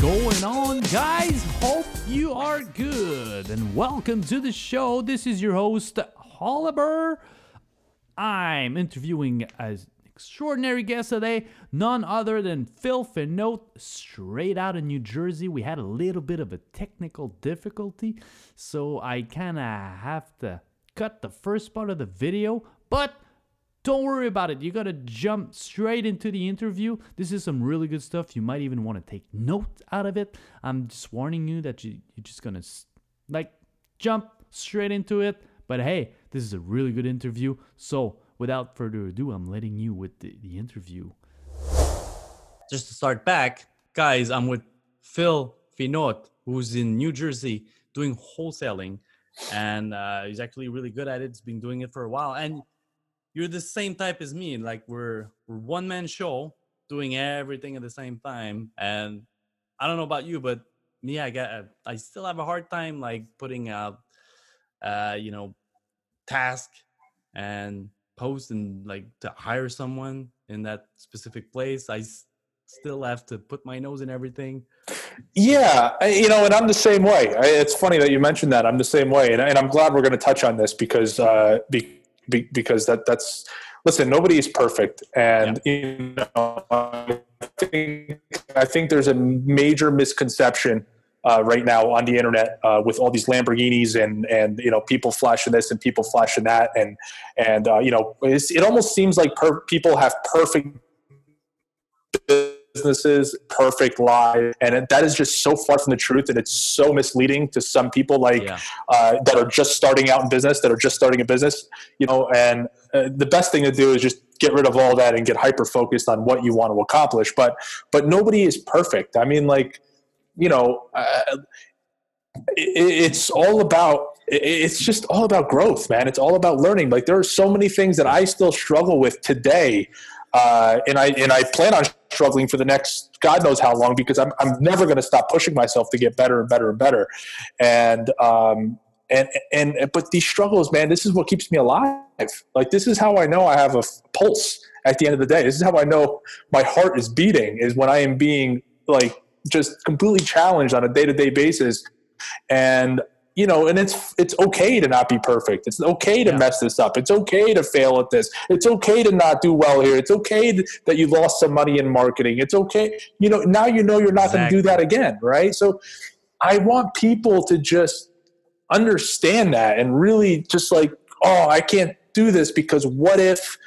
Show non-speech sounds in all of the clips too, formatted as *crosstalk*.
going on, guys? Hope you are good and welcome to the show. This is your host, Oliver. I'm interviewing an extraordinary guest today, none other than Phil Finot, straight out of New Jersey. We had a little bit of a technical difficulty, so I kind of have to cut the first part of the video, but don't worry about it. You got to jump straight into the interview. This is some really good stuff. You might even want to take note out of it. I'm just warning you that you, you're just going to like jump straight into it. But hey, this is a really good interview. So without further ado, I'm letting you with the, the interview. Just to start back, guys, I'm with Phil Finot, who's in New Jersey doing wholesaling. And uh, he's actually really good at it. He's been doing it for a while. And you're the same type as me. Like we're we're one man show doing everything at the same time. And I don't know about you, but me, I got I still have a hard time like putting out uh, you know, task and post and like to hire someone in that specific place. I still have to put my nose in everything. Yeah, I- you know, and I'm the same way. I, it's funny that you mentioned that. I'm the same way, and, and I'm glad we're going to touch on this because uh, be, be, because that that's listen. Nobody is perfect, and you know, I think I think there's a major misconception uh, right now on the internet uh, with all these Lamborghinis and and you know people flashing this and people flashing that and and uh, you know it's, it almost seems like per- people have perfect businesses, perfect lives, and it, that is just so far from the truth, and it's so misleading to some people like Yeah. uh, that are just starting out in business, that are just starting a business, you know. And uh, the best thing to do is just get rid of all that and get hyper focused on what you want to accomplish. But but nobody is perfect. I mean, like you know, uh, it, it's all about it's just all about growth man it's all about learning like there are so many things that i still struggle with today uh, and i and i plan on struggling for the next god knows how long because i'm, I'm never going to stop pushing myself to get better and better and better. And um and and but these struggles man this is what keeps me alive. Like this is how i know i have a pulse at the end of the day. This is how i know my heart is beating is when i am being like just completely challenged on a day-to-day basis. And you know and it's it's okay to not be perfect. It's okay to Yeah. mess this up. It's okay to fail at this. It's okay to not do well here. It's okay th- that you lost some money in marketing. It's okay you know now you know you're not going to do that again right? So i want people to just understand that and really just like oh i can't do this because what if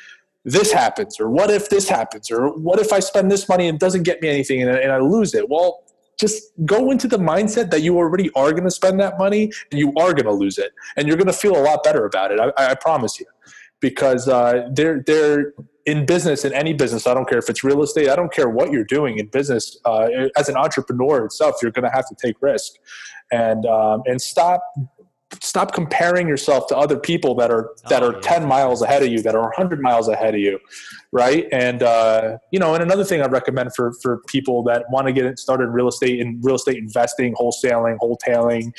this happens or what if this happens or what if i spend this money and it doesn't get me anything and, and i lose it? Well just go into the mindset that you already are going to spend that money and you are going to lose it. And you're going to feel a lot better about it i, I promise you. Because uh, they're they're in business in any business i don't care if it's real estate i don't care what you're doing in business uh, as an entrepreneur itself you're going to have to take risk. And um, and stop stop comparing yourself to other people that are that Oh, are yeah. 10 miles ahead of you that are 100 miles ahead of you right and uh, you know and another thing i recommend for for people that want to get started in real estate and real estate investing wholesaling wholetailing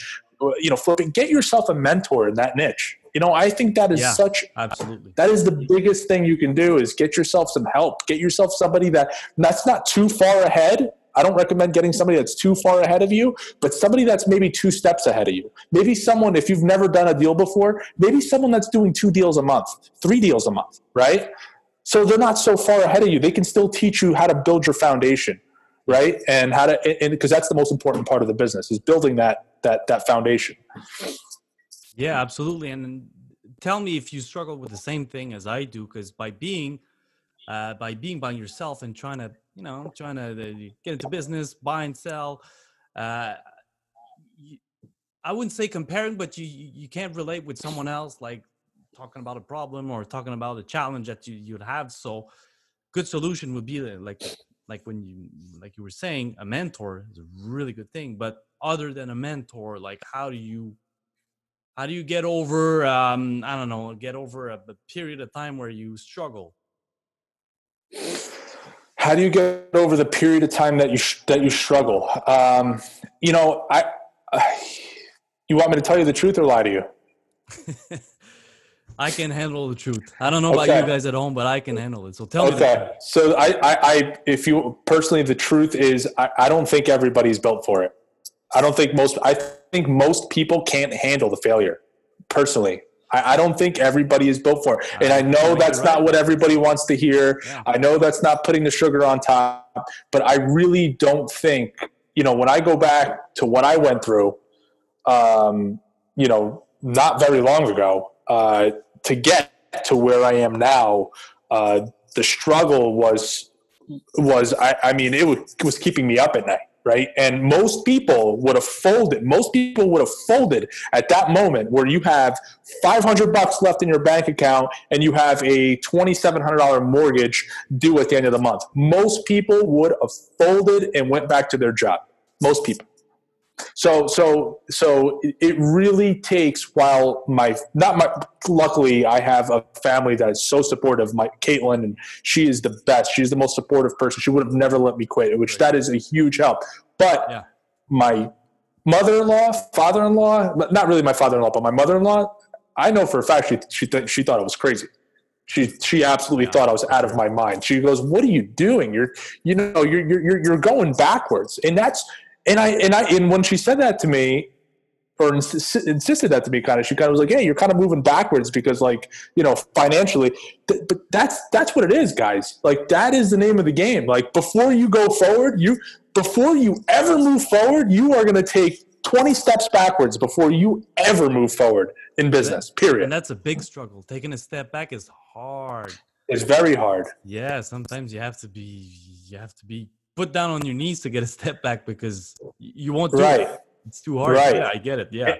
you know flipping get yourself a mentor in that niche you know i think that is Yeah. such Absolutely. that is the biggest thing you can do is get yourself some help get yourself somebody that that's not too far ahead i don't recommend getting somebody that's too far ahead of you but somebody that's maybe two steps ahead of you. Maybe someone if you've never done a deal before maybe someone that's doing two deals a month three deals a month right? So they're not so far ahead of you. They can still teach you how to build your foundation right? And how to and because that's the most important part of the business is building that that that foundation. Yeah, absolutely. And tell me if you struggle with the same thing as I do, because by being, uh, by being by yourself and trying to, you know, trying to get into business, buy and sell, uh, you, I wouldn't say comparing, but you you you can't relate with someone else, like talking about a problem or talking about a challenge that you you'd have. So, good solution would be uh, like like when you like you were saying, a mentor is a really good thing. But other than a mentor, like how do you how do you get over um i don't know get over a, a period of time where you struggle how do you get over the period of time that you sh- that you struggle um, you know I, I you want me to tell you the truth or lie to you *laughs* I can handle the truth. I don't know about you guys at home, but I can handle it. So tell me. Okay, so I, I, I, if you personally, the truth is, I, I don't think everybody's built for it. I don't think most. I think most people can't handle the failure. Personally, I, I don't think everybody is built for it, and I know that's not what everybody wants to hear. I know that's not putting the sugar on top, but I really don't think. You know, when I go back to what I went through, um, you know, not very long ago, uh, to get to where I am now, uh, the struggle was was I, I mean it was, it was keeping me up at night right? And most people would have folded most people would have folded at that moment where you have 500 bucks left in your bank account and you have a $2700 mortgage due at the end of the month. Most people would have folded and went back to their job. Most people so so so it- really takes while my not my luckily i have a family that is so supportive my caitlin and she is the best she's the most supportive person she would have never let me quit which that is a huge help but Yeah. my mother-in-law father-in-law not really my father-in-law but my mother-in-law i know for a fact she she, th- she thought i was crazy she she absolutely Yeah, thought I was out of my mind. She goes, "What are you doing? You're you know you're you're- you're going backwards." And that's and I and I and when she said that to me, or ins- insisted that to me, kind of, she kind of was like, "Hey, you're kind of moving backwards because like you know financially." Th- but that's that's what it is, guys. Like that is the name of the game. Like before you go forward, you before you ever move forward, you are going to take 20 steps backwards before you ever move forward in business. Period. And that's a big struggle. Taking a step back is hard. It's very hard. Yeah, sometimes you have to be you have to be put down on your knees to get a step back because you won't do Right. it. It's too hard. Right. Yeah, I get it. Yeah.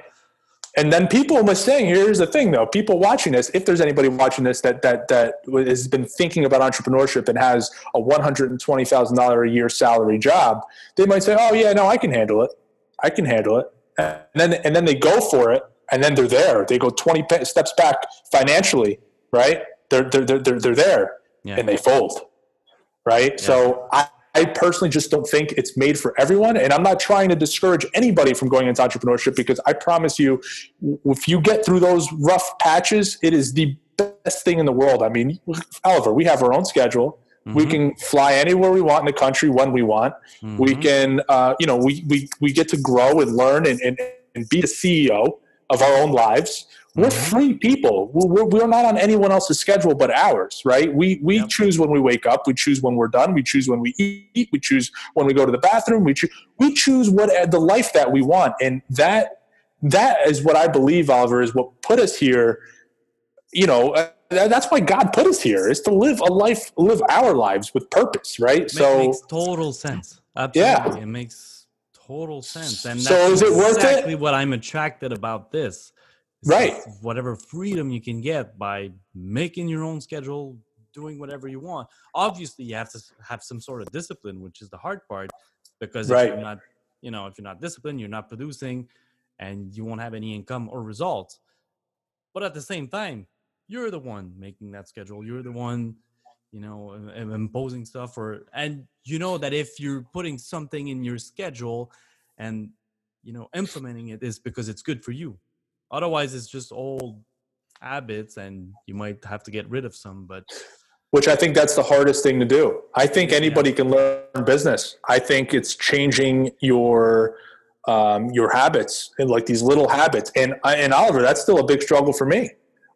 and then people must saying here's the thing though people watching this if there's anybody watching this that that that has been thinking about entrepreneurship and has a $120000 a year salary job they might say oh yeah no i can handle it i can handle it and then and then they go for it and then they're there they go 20 pe- steps back financially right they're they're they're, they're, they're there Yeah. and they fold right so i I personally just don't think it's made for everyone. And I'm not trying to discourage anybody from going into entrepreneurship because I promise you, if you get through those rough patches, it is the best thing in the world. I mean, Oliver, we have our own schedule. We Mhm, can fly anywhere we want in the country when we want. We mhm. can, uh, you know, we, we, we get to grow and learn and, and, and be a CEO of our own lives. We're free people. We're, we're, we're not on anyone else's schedule but ours, right? We, we Yep. choose when we wake up. We choose when we're done. We choose when we eat. We choose when we go to the bathroom. We, choo- we choose what the life that we want. And that, that is what I believe, Oliver, is what put us here. You know, uh, that's why God put us here is to live a life, live our lives with purpose, right? Make- so, makes total sense. Yeah. Absolutely. It makes total sense. And So is it worth it? exactly what I'm attracted about this. Right. Whatever freedom you can get by making your own schedule, doing whatever you want. Obviously, you have to have some sort of discipline, which is the hard part, because if you're not, you know, if you're not disciplined, you're not producing, and you won't have any income or results. But at the same time, you're the one making that schedule. You're the one, you know, im- im- imposing stuff, or and you know that if you're putting something in your schedule, and you know, implementing it is because it's good for you. Otherwise, it's just old habits, and you might have to get rid of some. But which I think that's the hardest thing to do. I think Yeah. anybody can learn business. I think it's changing your um, your habits and like these little habits. And and Oliver, that's still a big struggle for me.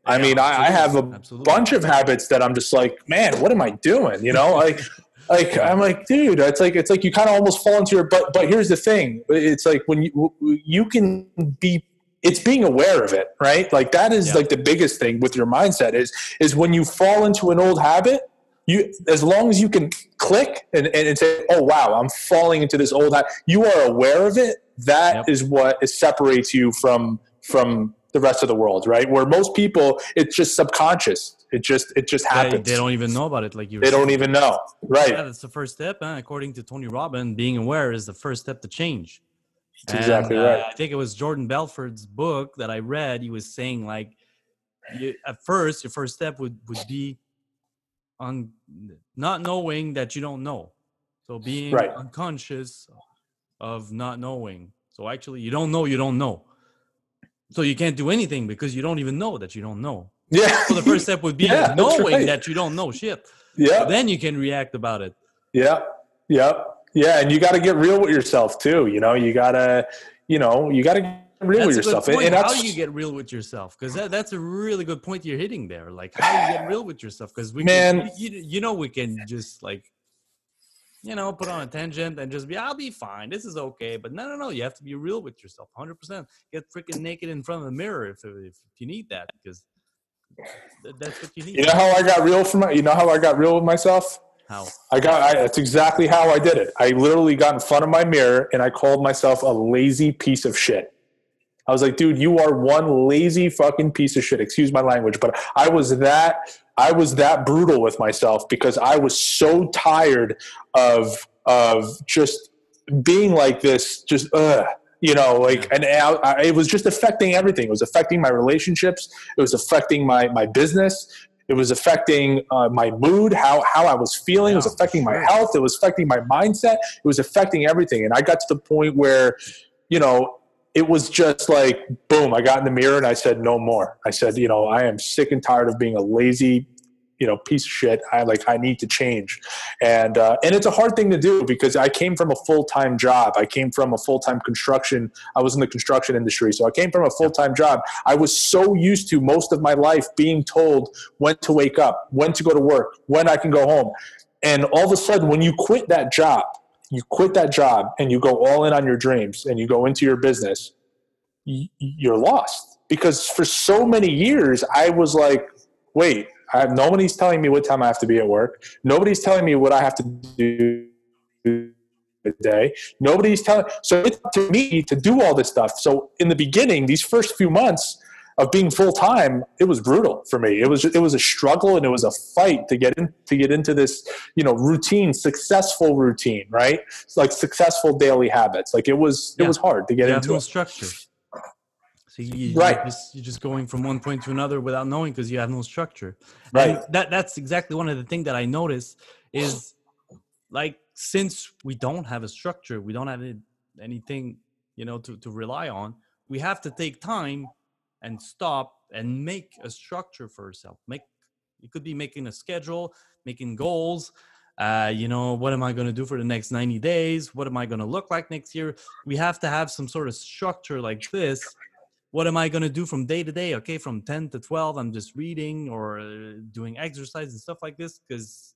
I mean, I, I have a absolutely. bunch of habits that I'm just like, man, what am I doing? You know, like, *laughs* like I'm like, dude, it's like it's like you kind of almost fall into your. But but here's the thing: it's like when you you can be. It's being aware of it, right? Like that is Yeah. like the biggest thing with your mindset is is when you fall into an old habit. You as long as you can click and, and, and say, oh wow, I'm falling into this old habit. You are aware of it. That is Yep. what is separates you from from the rest of the world, right? Where most people, it's just subconscious. It just it just they, happens. they don't even know about it. Like you, They don't even know, right? Yeah, that's the first step. Huh? According to Tony Robbins, being aware is the first step to change. That's exactly And, uh, right. I think it was Jordan Belfort's book that I read. He was saying like, you, at first, your first step would would be on not knowing that you don't know. So being Right. unconscious of not knowing. So actually, you don't know you don't know. So you can't do anything because you don't even know that you don't know. Yeah. So the first step would be *laughs* Yeah, knowing right. that you don't know shit. Yeah. Then you can react about it. Yeah. Yeah. Yeah. And you got to get real with yourself too. You know, you got to, you know, you got to get real with That's a yourself. And- and how do you get real with yourself? Because that, that's a really good point you're hitting there. Like how do you get real with yourself? Because we Man. can, you, you know, we can just like, you know, put on a tangent and just be, I'll be fine. This is okay. But no, no, no. You have to be real with yourself. 100%. Get freaking naked in front of the mirror if, if you need that. Because that's what you need. you know how I got real from my, you know how I got real with myself? How? I got, I, that's exactly how I did it. I literally got in front of my mirror and I called myself a lazy piece of shit. I was like, dude, you are one lazy fucking piece of shit. Excuse my language, but I was that I was that brutal with myself because I was so tired of of just being like this, just uh, you know, like, and I, I, it was just affecting everything. It was affecting my relationships. It was affecting my my business. It was affecting uh, my mood, how how I was feeling. It was Yeah, affecting my health. It was affecting my mindset. It was affecting everything. And I got to the point where, you know, it was just like boom. I got in the mirror and I said no more. I said, you know, I am sick and tired of being a lazy, you know, piece of shit. I like I need to change, and uh, and it's a hard thing to do because I came from a full time job. I came from a full time construction. I was in the construction industry, so I came from a full time job. I was so used to most of my life being told when to wake up, when to go to work, when I can go home, and all of a sudden, when you quit that job, you quit that job and you go all in on your dreams and you go into your business, you're lost because for so many years I was like, wait, I have, nobody's telling me what time I have to be at work. Nobody's telling me what I have to do a day. Nobody's telling. So it's up to me to do all this stuff. So in the beginning, these first few months of being full time, it was brutal for me. It was it was a struggle and it was a fight to get in to get into this you know routine, successful routine, right? It's like successful daily habits. Like it was it was hard to get You have into no it. structure. So you, Right. you're, just, you're just going from one point to another without knowing because you have no structure. Right. And that that's exactly one of the things that I notice is like since we don't have a structure, we don't have any, anything you know to, to rely on. We have to take time and stop and make a structure for yourself. Make it could be making a schedule, making goals. Uh, you know, what am I going to do for the next 90 days? What am I going to look like next year? We have to have some sort of structure like this. What am I going to do from day to day? Okay, from 10 to 12, I'm just reading or uh, doing exercise and stuff like this because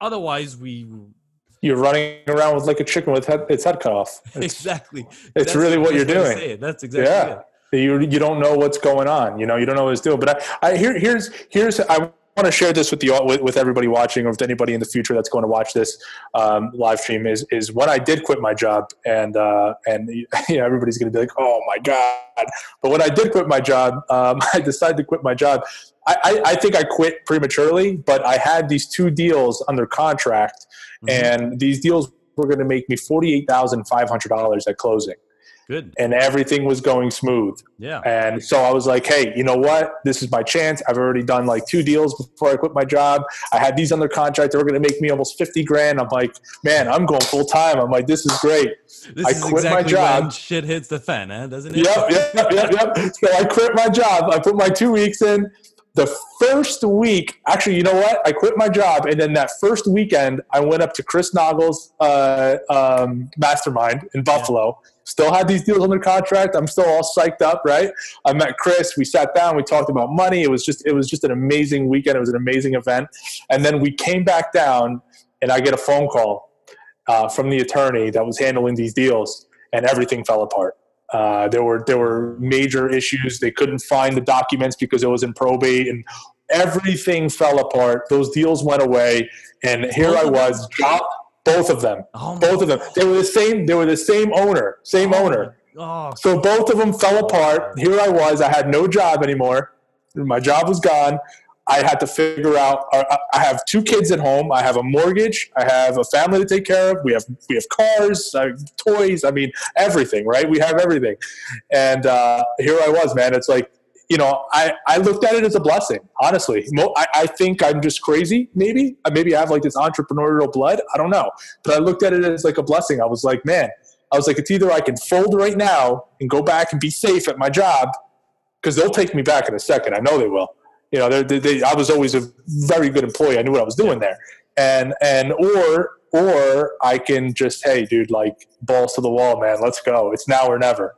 otherwise we You're running around with like a chicken with head, its head cut off. *laughs* It's, exactly it's That's really what you're best way to doing. say. That's exactly Yeah. it. you you don't know what's going on. You know, you don't know what it's doing. But I, I here here's here's I want to share this with the with, with everybody watching, or with anybody in the future that's going to watch this um, live stream. Is is when I did quit my job, and uh, and *laughs* you know, everybody's going to be like, oh my god. But when I did quit my job, um, *laughs* I decided to quit my job. I, I, I think I quit prematurely, but I had these two deals under contract, Mhm. and these deals were going to make me forty eight thousand five hundred dollars at closing, Good. and everything was going smooth. Yeah. And so I was like, hey, you know what? This is my chance. I've already done like two deals before I quit my job. I had these under contract. They were going to make me almost 50 grand. I'm like, man, I'm going full time. I'm like, this is great. This I is quit my exactly job. when shit hits the fan, huh? Doesn't it? Yep, yep, yep, yep. So I quit my job. I put my two weeks in. The first week, actually, you know what? I quit my job, and then that first weekend, I went up to Chris Noggles' uh, um, mastermind in Buffalo. Still had these deals under contract. I'm still all psyched up, right? I met Chris. We sat down. We talked about money. It was just, it was just an amazing weekend. It was an amazing event. And then we came back down, and I get a phone call uh, from the attorney that was handling these deals, and everything fell apart. Uh, there were there were major issues. They couldn't find the documents because it was in probate, and everything fell apart. Those deals went away, and here I was, job, both of them, Oh both of them. They were the same. They were the same owner, same Oh owner. Oh, So both of them fell apart. Here I was. I had no job anymore. My job was gone. I had to figure out. I I have two kids at home. I have a mortgage. I have a family to take care of. We have we have cars, uh, toys. I mean everything. Right? We have everything. And uh, here I was, man. It's like you know, I, I looked at it as a blessing. Honestly, I, I think I'm just crazy. Maybe I maybe I have like this entrepreneurial blood. I don't know, but I looked at it as like a blessing. I was like, man, I was like, it's either I can fold right now and go back and be safe at my job because they'll take me back in a second. I know they will. You know, they, they, I was always a very good employee. I knew what I was doing there, and and or or I can just hey, dude, like balls to the wall, man. Let's go. It's now or never.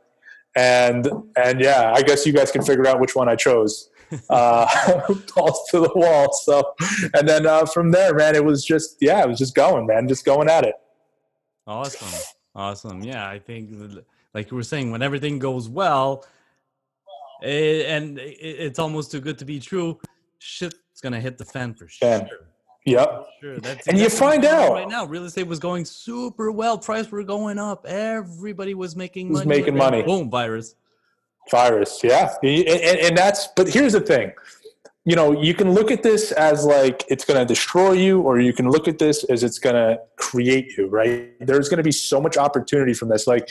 And and yeah, I guess you guys can figure out which one I chose. *laughs* Uh, *laughs* balls to the wall. So, and then uh, from there, man, it was just yeah, it was just going, man, just going at it. Awesome, awesome. Yeah, I think like you were saying, when everything goes well, it, and it, it's almost too good to be true, shit's gonna hit the fan for sure. Fan. Yep. Sure. That's And you find out- right now. Real estate was going super well. Prices were going up. Everybody was making Was money. making and money. Boom, virus. virus yeah and, and, and that's but here's the thing you know you can look at this as like it's going to destroy you or you can look at this as it's going to create you right there's going to be so much opportunity from this like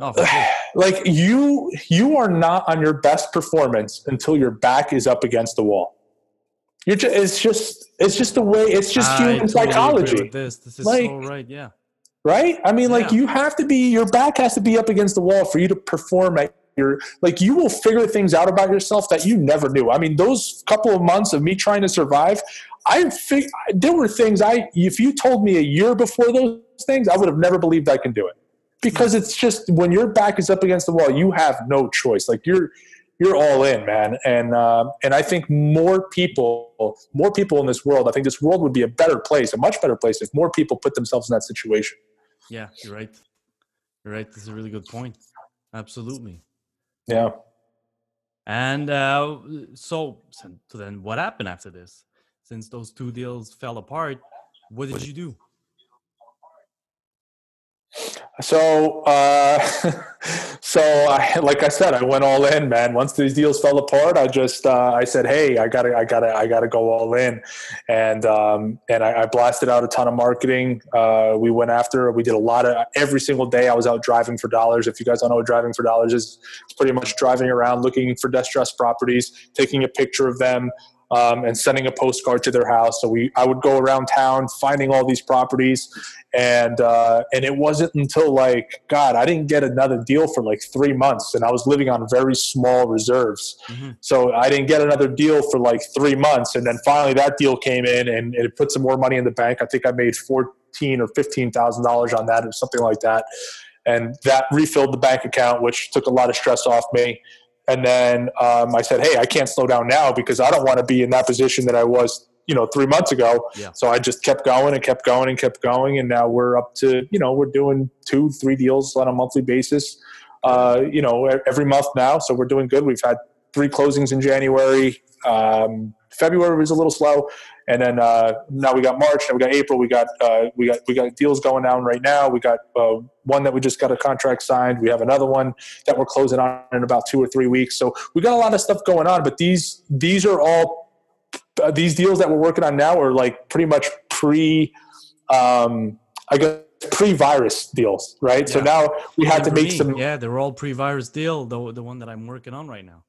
Oh, sure. *sighs* like you you are not on your best performance until your back is up against the wall you're just it's just it's just the way it's just I human totally psychology this this is Like- so right. Yeah. right? I mean, like Yeah. you have to be your back has to be up against the wall for you to perform at your like you will figure things out about yourself that you never knew. I mean, those couple of months of me trying to survive, I fig- there were things I if you told me a year before those things, I would have never believed I can do it. Because it's just when your back is up against the wall, you have no choice. Like you're you're all in, man. And um, and I think more people, more people in this world. I think this world would be a better place, a much better place, if more people put themselves in that situation. Yeah, you're right. You're right. This is a really good point. Absolutely. Yeah. And uh, so, so then what happened after this? Since those two deals fell apart, what did you do? So, uh, *laughs* so I, like I said, I went all in, man. Once these deals fell apart, I just, uh, I said, Hey, I gotta, I gotta, I gotta go all in. And, um, and I, I blasted out a ton of marketing. Uh, we went after, we did a lot of, every single day I was out driving for dollars. If you guys don't know what driving for dollars is, it's pretty much driving around looking for distressed properties, taking a picture of them, um, and sending a postcard to their house. So we, I would go around town finding all these properties, and uh, and it wasn't until like God, I didn't get another deal for like three months, and I was living on very small reserves. Mhm. So I didn't get another deal for like three months, and then finally that deal came in, and it put some more money in the bank. I think I made fourteen or fifteen thousand dollars on that, or something like that, and that refilled the bank account, which took a lot of stress off me. And then um, I said, "Hey, I can't slow down now because I don't want to be in that position that I was, you know, three months ago." Yeah. So I just kept going and kept going and kept going, and now we're up to, you know, we're doing two, three deals on a monthly basis, uh, you know, every month now. So we're doing good. We've had three closings in January. Um, February was a little slow, and then uh, now we got March, and we got April. We got uh, we got we got deals going down right now. We got uh, one that we just got a contract signed. We have another one that we're closing on in about two or three weeks. So we got a lot of stuff going on. But these these are all uh, these deals that we're working on now are like pretty much pre, um, I guess pre-virus deals, right? So now we had to make me, some Yeah, they're all pre-virus deal. The the one that I'm working on right now.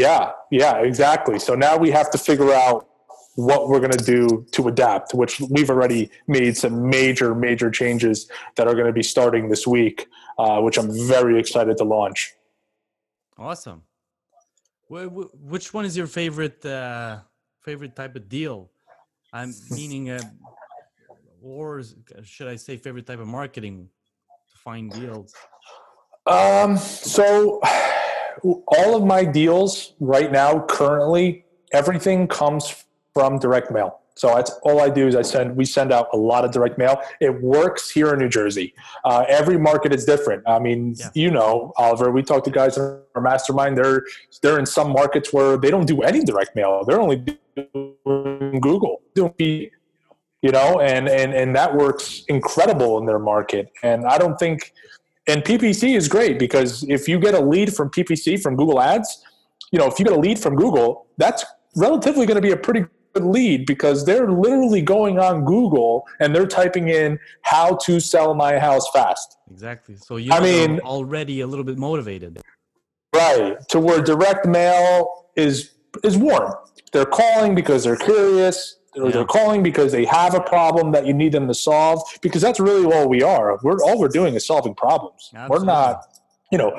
Yeah, yeah, exactly. So now we have to figure out what we're going to do to adapt, which we've already made some major, major changes that are going to be starting this week, uh, which I'm very excited to launch. Awesome. Wh- wh- Which one is your favorite uh, favorite type of deal? I'm *laughs* meaning, uh, or should I say favorite type of marketing to find deals? Um, so all of my deals right now, currently, everything comes from direct mail. So that's all I do is I send we send out a lot of direct mail. It works here in New Jersey. Uh, every market is different. I mean, Yeah. you know, Oliver. We talk to guys in our mastermind. They're they're in some markets where they don't do any direct mail. They're only doing Google, doing you know, and and and that works incredible in their market. And I don't think and PPC is great because if you get a lead from PPC from Google Ads, you know, if you get a lead from Google, that's relatively going to be a pretty good lead because they're literally going on Google and they're typing in how to sell my house fast. Exactly. So you I mean- already a little bit motivated. Right. To where direct mail is is warm. They're calling because they're curious. Or Yeah. they're calling because they have a problem that you need them to solve. Because that's really all we are. We're all we're doing is solving problems. We're not, you know,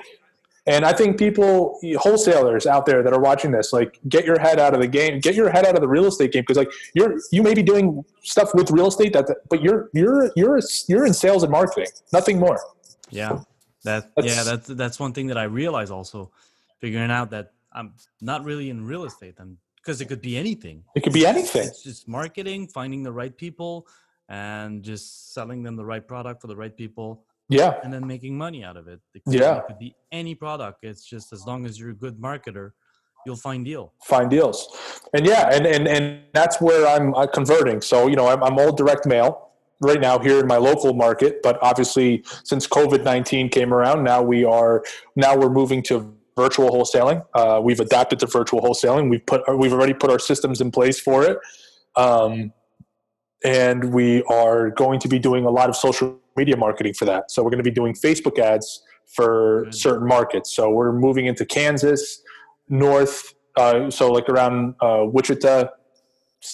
And I think people, wholesalers out there that are watching this, like get your head out of the game, get your head out of the real estate game because like you're you may be doing stuff with real estate that, but you're you're you're you're in sales and marketing, nothing more. Yeah, that That's- yeah that's that's one thing that I realize also, figuring out that I'm not really in real estate. I'm because it could be anything. It could be anything. It's just marketing, finding the right people, and just selling them the right product for the right people, Yeah, and then making money out of it. It could, Yeah. it could be any product. It's just as long as you're a good marketer, you'll find deal. find deals, and yeah, and and and that's where I'm converting. So you know, I'm, I'm all direct mail right now here in my local market, but obviously since COVID nineteen came around, now we are now we're moving to virtual wholesaling. Uh, we've adapted to virtual wholesaling. We've put we've already put our systems in place for it, um, and we are going to be doing a lot of social media marketing for that. So we're going to be doing Facebook ads for Good. certain markets. So we're moving into Kansas, North, uh, so like around uh, Wichita,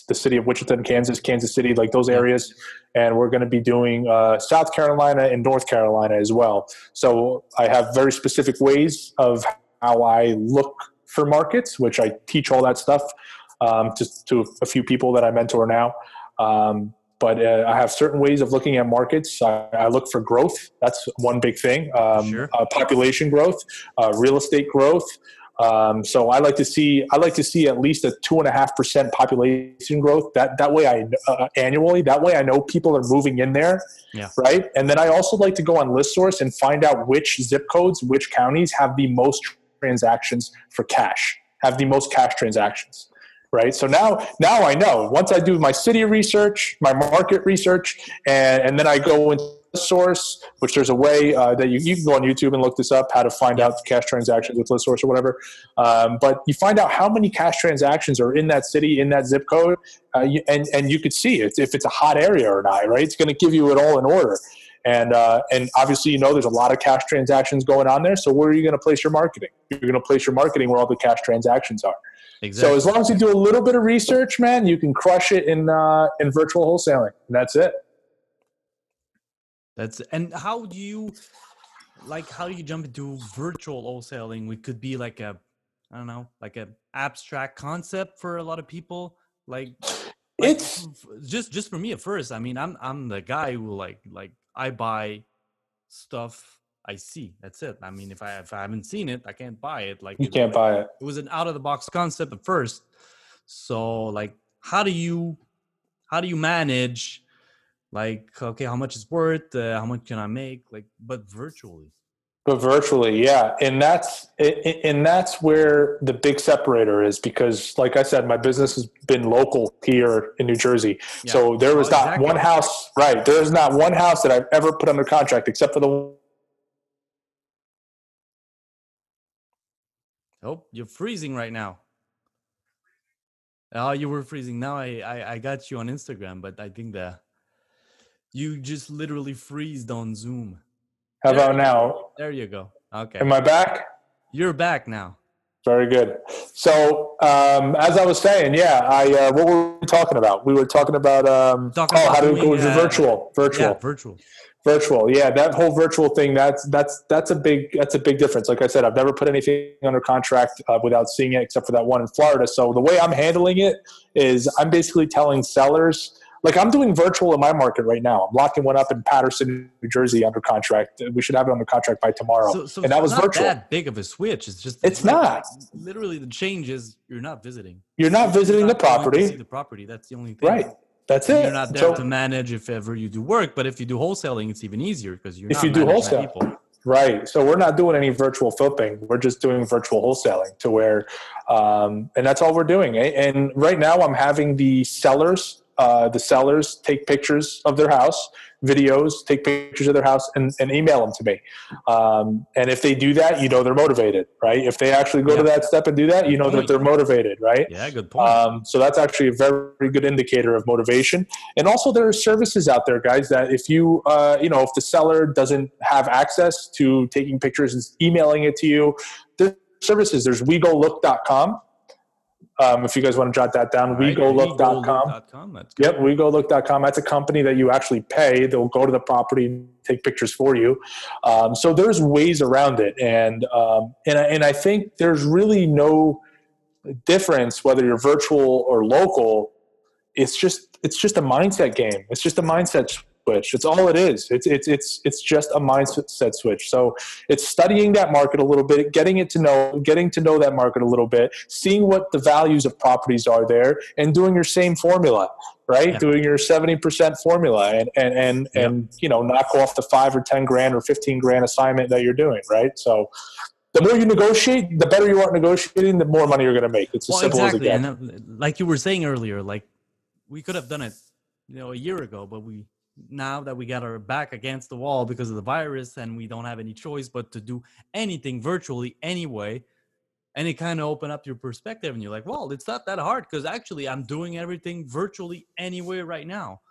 the city of Wichita, and Kansas, Kansas City, like those areas, and we're going to be doing uh, South Carolina and North Carolina as well. So I have very specific ways of how I look for markets, which I teach all that stuff um, to, to a few people that I mentor now. Um, but uh, I have certain ways of looking at markets. I, I look for growth. That's one big thing. Um, Sure. uh, population growth, uh, real estate growth. Um, so I like to see I like to see at least a two and a half percent population growth. That that way I uh, annually. That way I know people are moving in there, Yeah. right? And then I also like to go on ListSource and find out which zip codes, which counties have the most transactions for cash, have the most cash transactions, right? So now now I know. Once I do my city research, my market research, and and then I go into source, which there's a way uh, that you, you can go on YouTube and look this up, how to find out the cash transactions with ListSource or whatever. Um, but you find out how many cash transactions are in that city, in that zip code, uh, you, and and you could see it if it's a hot area or not. Right? It's going to give you it all in order. And uh, and obviously, you know, there's a lot of cash transactions going on there. So where are you going to place your marketing? You're going to place your marketing where all the cash transactions are. Exactly. So as long as you do a little bit of research, man, you can crush it in uh, in virtual wholesaling, and that's it. That's and how do you like how do you jump into virtual wholesaling? We could be like a I don't know, like a abstract concept for a lot of people. Like, like, It's- just just for me at first. I mean, I'm I'm the guy who like like I buy stuff I see. That's it. I mean, if I if I haven't seen it, I can't buy it. Like You can't buy it. it was an out of the box concept at first. So like how do you how do you manage like okay how much is worth uh, how much can I make like but virtually But virtually, yeah, and that's and that's where the big separator is because, like I said, my business has been local here in New Jersey. Yeah. So there was Oh, not exactly. one house, right? There is not one house that I've ever put under contract except for the oh you're freezing right now oh you were freezing now I, I I got you on Instagram but I think the you just literally freezed on Zoom How There about now? there you go okay Am I back? you're back now Very good. So, um, as I was saying, yeah, I uh, what were we talking about? We were talking about um, Talking oh, about how to doing, go uh, virtual, virtual. yeah virtual virtual yeah that whole virtual thing that's that's that's a big that's a big difference like i said i've never put anything under contract uh, without seeing it except for that one in florida so the way i'm handling it is i'm basically telling sellers like i'm doing virtual in my market right now i'm locking one up in paterson new jersey under contract we should have it under contract by tomorrow So, so and that it's was not virtual that big of a switch. It's just It's not. Literally, the change is you're not visiting. you're not visiting the not to property the property. That's the only thing. right that's And it You're not there So- to manage if ever you do work, but if you do wholesaling, it's even easier because you're If not you do wholesale. people. Right. So we're not doing any virtual flipping. We're just doing virtual wholesaling to where, um, and that's all we're doing. And right now I'm having the sellers, uh, the sellers take pictures of their house, videos, take pictures of their house and, and email them to me. Um, and if they do that, you know, they're motivated, right? If they actually go to that step and do that, you know that they're motivated, right? Yeah, good point. Um, so that's actually a very good indicator of motivation. And also, there are services out there, guys, that if you, uh, you know, if the seller doesn't have access to taking pictures and emailing it to you, there's services. There's WeGoLook.com. Um, if you guys want to jot that down, Right, wegolook.com. wegolook.com, That's good. Yep, wegolook.com. That's a company that you actually pay. They'll go to the property and take pictures for you. Um, so there's ways around it, and um, and I, and I think there's really no difference whether you're virtual or local. It's just it's just a mindset game. It's just a mindset switch. It's all it is. It's it's it's it's just a mindset switch. So it's studying that market a little bit, getting it to know, getting to know that market a little bit, seeing what the values of properties are there, and doing your same formula, right? Yeah. Doing your seventy percent formula, and and and Yeah. and you know, knock off the five or ten grand or fifteen grand assignment that you're doing, right? So. The more you negotiate, the better you are at negotiating, the more money you're going to make. It's as Well, simple exactly. as it And gets. uh, like you were saying earlier, like we could have done it, you know, a year ago, but we now that we got our back against the wall because of the virus and we don't have any choice but to do anything virtually anyway. And it kind of opened up your perspective, and you're like, "Well, it's not that hard because actually, I'm doing everything virtually anyway right now."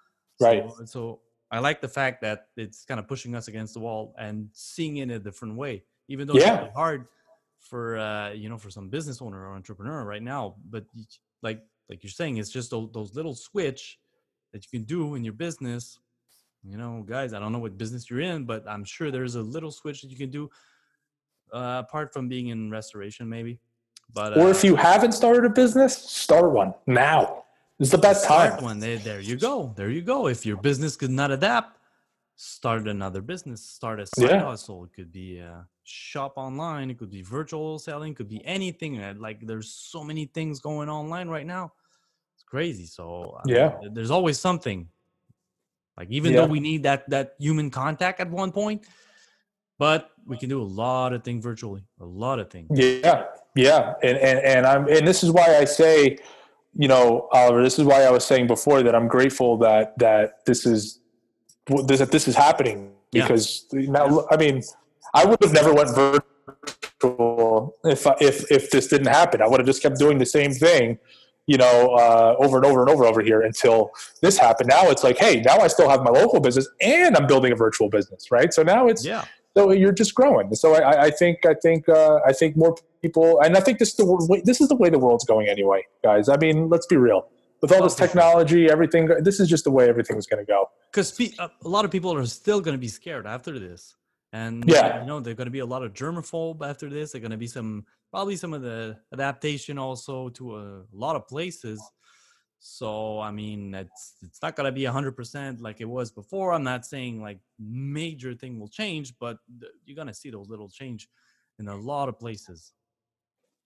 Right. So, so I like the fact that it's kind of pushing us against the wall and seeing it in a different way, even though Yeah. it's really hard for uh, you know for some business owner or entrepreneur right now. But like like you're saying, it's just those, those little switch that you can do in your business. You know, guys, I don't know what business you're in, but I'm sure there's a little switch that you can do uh, apart from being in restoration, maybe. But Or uh, if you haven't started a business, start one now. It's the best start time. one. There, there you go. There you go. If your business could not adapt, start another business. Start a side Yeah. hustle. It could be a shop online. It could be virtual selling. It could be anything. uh, Like there's so many things going online right now. It's crazy. So I mean, Yeah. there's always something. Like even Yeah. though we need that that human contact at one point, but we can do a lot of things virtually. A lot of things. Yeah, yeah, and and and I'm and this is why I say, you know, Oliver, this is why I was saying before that I'm grateful that that this is this that this is happening Yeah. because now I mean I would have never went virtual if I- if if this didn't happen. I would have just kept doing the same thing. You know, uh, over and over and over over here until this happened. Now it's like, hey, now I still have my local business and I'm building a virtual business, right? So now it's Yeah. so you're just growing. So I- I, think I think uh, I think more people, and I think this is the way, this is the way the world's going anyway, guys. I mean, let's be real. With all Oh, this technology, everything, this is just the way everything's going to go. because a a lot of people are still going to be scared after this and Yeah. you know there're going to be a lot of germaphobe after this. There're going to be some probably some of the adaptation also to a lot of places. So i mean it's it's not going to be 100% like it was before. I'm not saying like major thing will change but you're going to see those little change in a lot of places.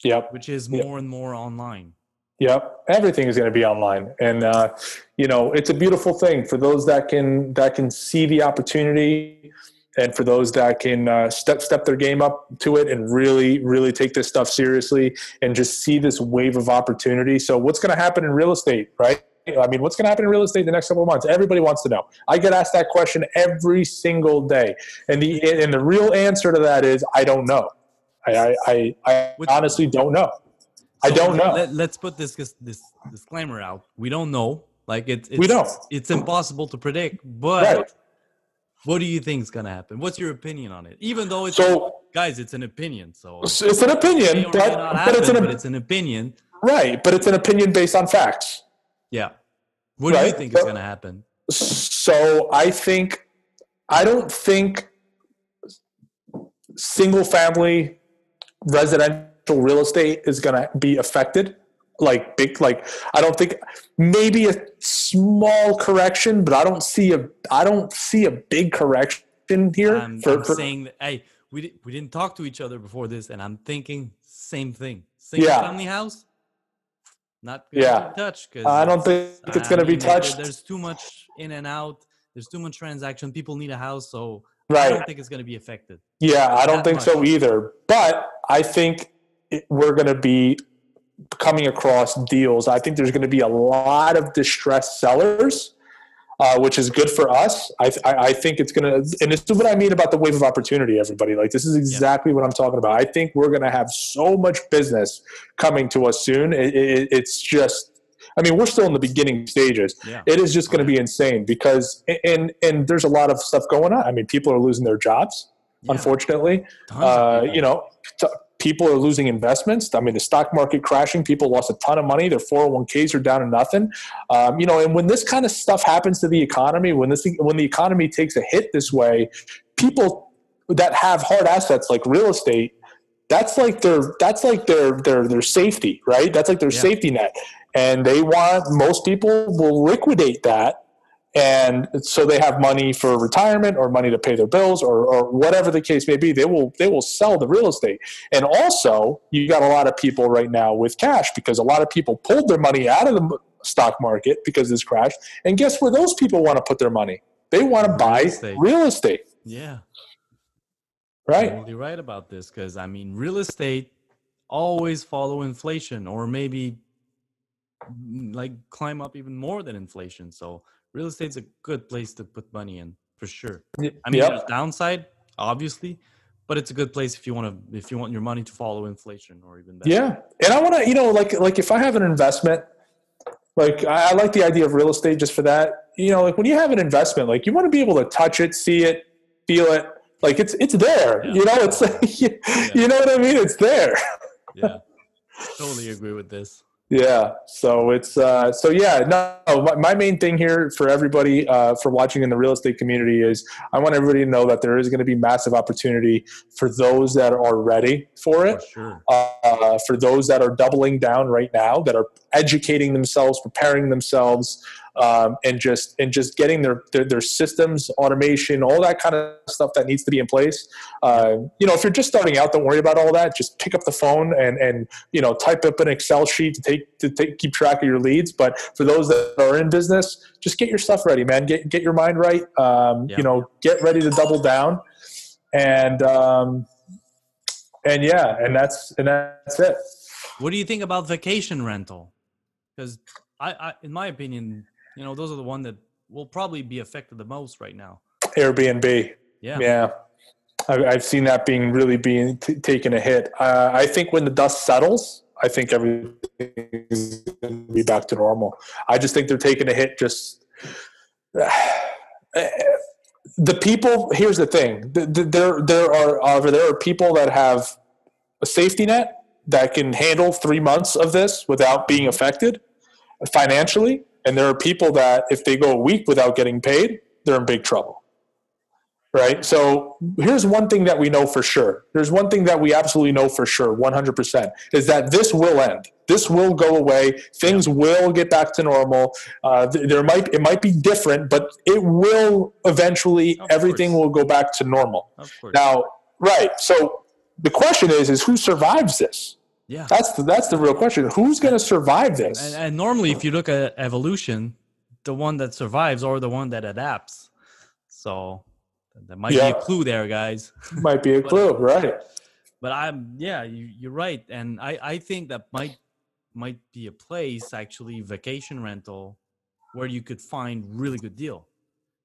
Yep, which is more and more online. Yep. Everything is going to be online, and uh, you know, it's a beautiful thing for those that can that can see the opportunity, and for those that can uh, step step their game up to it and really really take this stuff seriously and just see this wave of opportunity. So, what's going to happen in real estate, right? I mean, what's going to happen in real estate in the next couple of months? Everybody wants to know. I get asked that question every single day, and the and the real answer to that is I don't know. I I, I, I honestly don't know. I don't know. Let, us put this this this disclaimer out. We don't know. Like it's, it's We don't. It's impossible to predict. But Right. What do you think is gonna happen? What's your opinion on it? Even though it's So guys, it's an opinion. So it's an opinion, but, but it's an but it's an opinion. right. But it's an opinion based on facts. Yeah. What do you Right, think is gonna happen? So I think I don't think single family residential real estate is going to be affected like big like I don't think maybe a small correction but I don't see a I don't see a big correction here I'm, for, I'm for- saying that hey, we di- we didn't talk to each other before this, and I'm thinking same thing. Single Yeah. family house, not Yeah. be touched. 'cause I don't think it's going to be touched There's too much in and out. There's too much transaction. People need a house, so I don't think it's going to be affected. Yeah, I don't think so either. But I think it, we're going to be coming across deals. I think there's going to be a lot of distressed sellers, uh, which is good for us. I, I, I think it's going to, and this is what I mean about the wave of opportunity, everybody. Like, this is exactly what I'm talking about. I think we're going to have so much business coming to us soon. It, it, it's just, I mean, we're still in the beginning stages Yeah. it is just going to be insane because and and there's a lot of stuff going on. I mean, people are losing their jobs, Yeah, unfortunately. Uh, you know, t- people are losing investments. I mean, the stock market crashing, people lost a ton of money. Their 401ks are down to nothing. Um, you know, and when this kind of stuff happens to the economy, when this when the economy takes a hit this way, people that have hard assets like real estate, that's like their that's like their their their safety, right? That's like their Yeah. safety net. And they want most people will liquidate that and so they have money for retirement or money to pay their bills or, or whatever the case may be they will they will sell the real estate and also you got a lot of people right now with cash because a lot of people pulled their money out of the stock market because this crashed and guess where those people want to put their money they want to buy estate. real estate Yeah. right Totally right about this because I mean, real estate always follow inflation, or maybe like climb up even more than inflation. So real estate's a good place to put money in for sure. I mean, yep. there's downside, obviously, but it's a good place if you want to if you want your money to follow inflation or even better. Yeah, and I want to, you know, like like if I have an investment, like I, I like the idea of real estate just for that. You know, like when you have an investment, like you want to be able to touch it, see it, feel it. Like it's it's there. Yeah. You know, it's *laughs* you, you know what I mean. It's there. Yeah. *laughs* totally agree with this. Yeah. So it's uh, so yeah. No, my, my main thing here for everybody uh, for watching in the real estate community is I want everybody to know that there is going to be massive opportunity for those that are ready for it. For sure. uh, for those that are doubling down right now, that are educating themselves, preparing themselves, um, and just and just getting their, their their systems, automation, all that kind of stuff that needs to be in place. Uh, you know, if you're just starting out, don't worry about all that. Just pick up the phone and and you know type up an Excel sheet to take to take keep track of your leads. But for those that are in business, just get your stuff ready, man. Get get your mind right. Um, Yeah. You know, get ready to double down, and um, and yeah, and that's and that's it. What do you think about vacation rental? Because I, I, in my opinion, you know, those are the one that will probably be affected the most right now. Airbnb. Yeah. Yeah, I've seen that being really being t- taken a hit. Uh, I think when the dust settles, I think everything is going to be back to normal. I just think they're taking a hit. Just *sighs* the people. Here's the thing: the, the, there there are however there are people that have a safety net that can handle three months of this without being affected financially, and there are people that if they go a week without getting paid, they're in big trouble right? So here's one thing that we know for sure. There's one thing that we absolutely know for sure, 100%, is that this will end. This will go away. Things will get back to normal. Uh, there might it might be different, but it will eventually. Of everything course. will go back to normal. Now, right? So the question is, is who survives this? Yeah. That's the, that's the real question. Who's going to survive this? And, and normally, if you look at evolution, the one that survives or the one that adapts. So that might be a clue there, guys. *laughs* might be a clue, right? But I'm yeah, you, you're right, and I I think that might might be a place actually vacation rental where you could find really good deal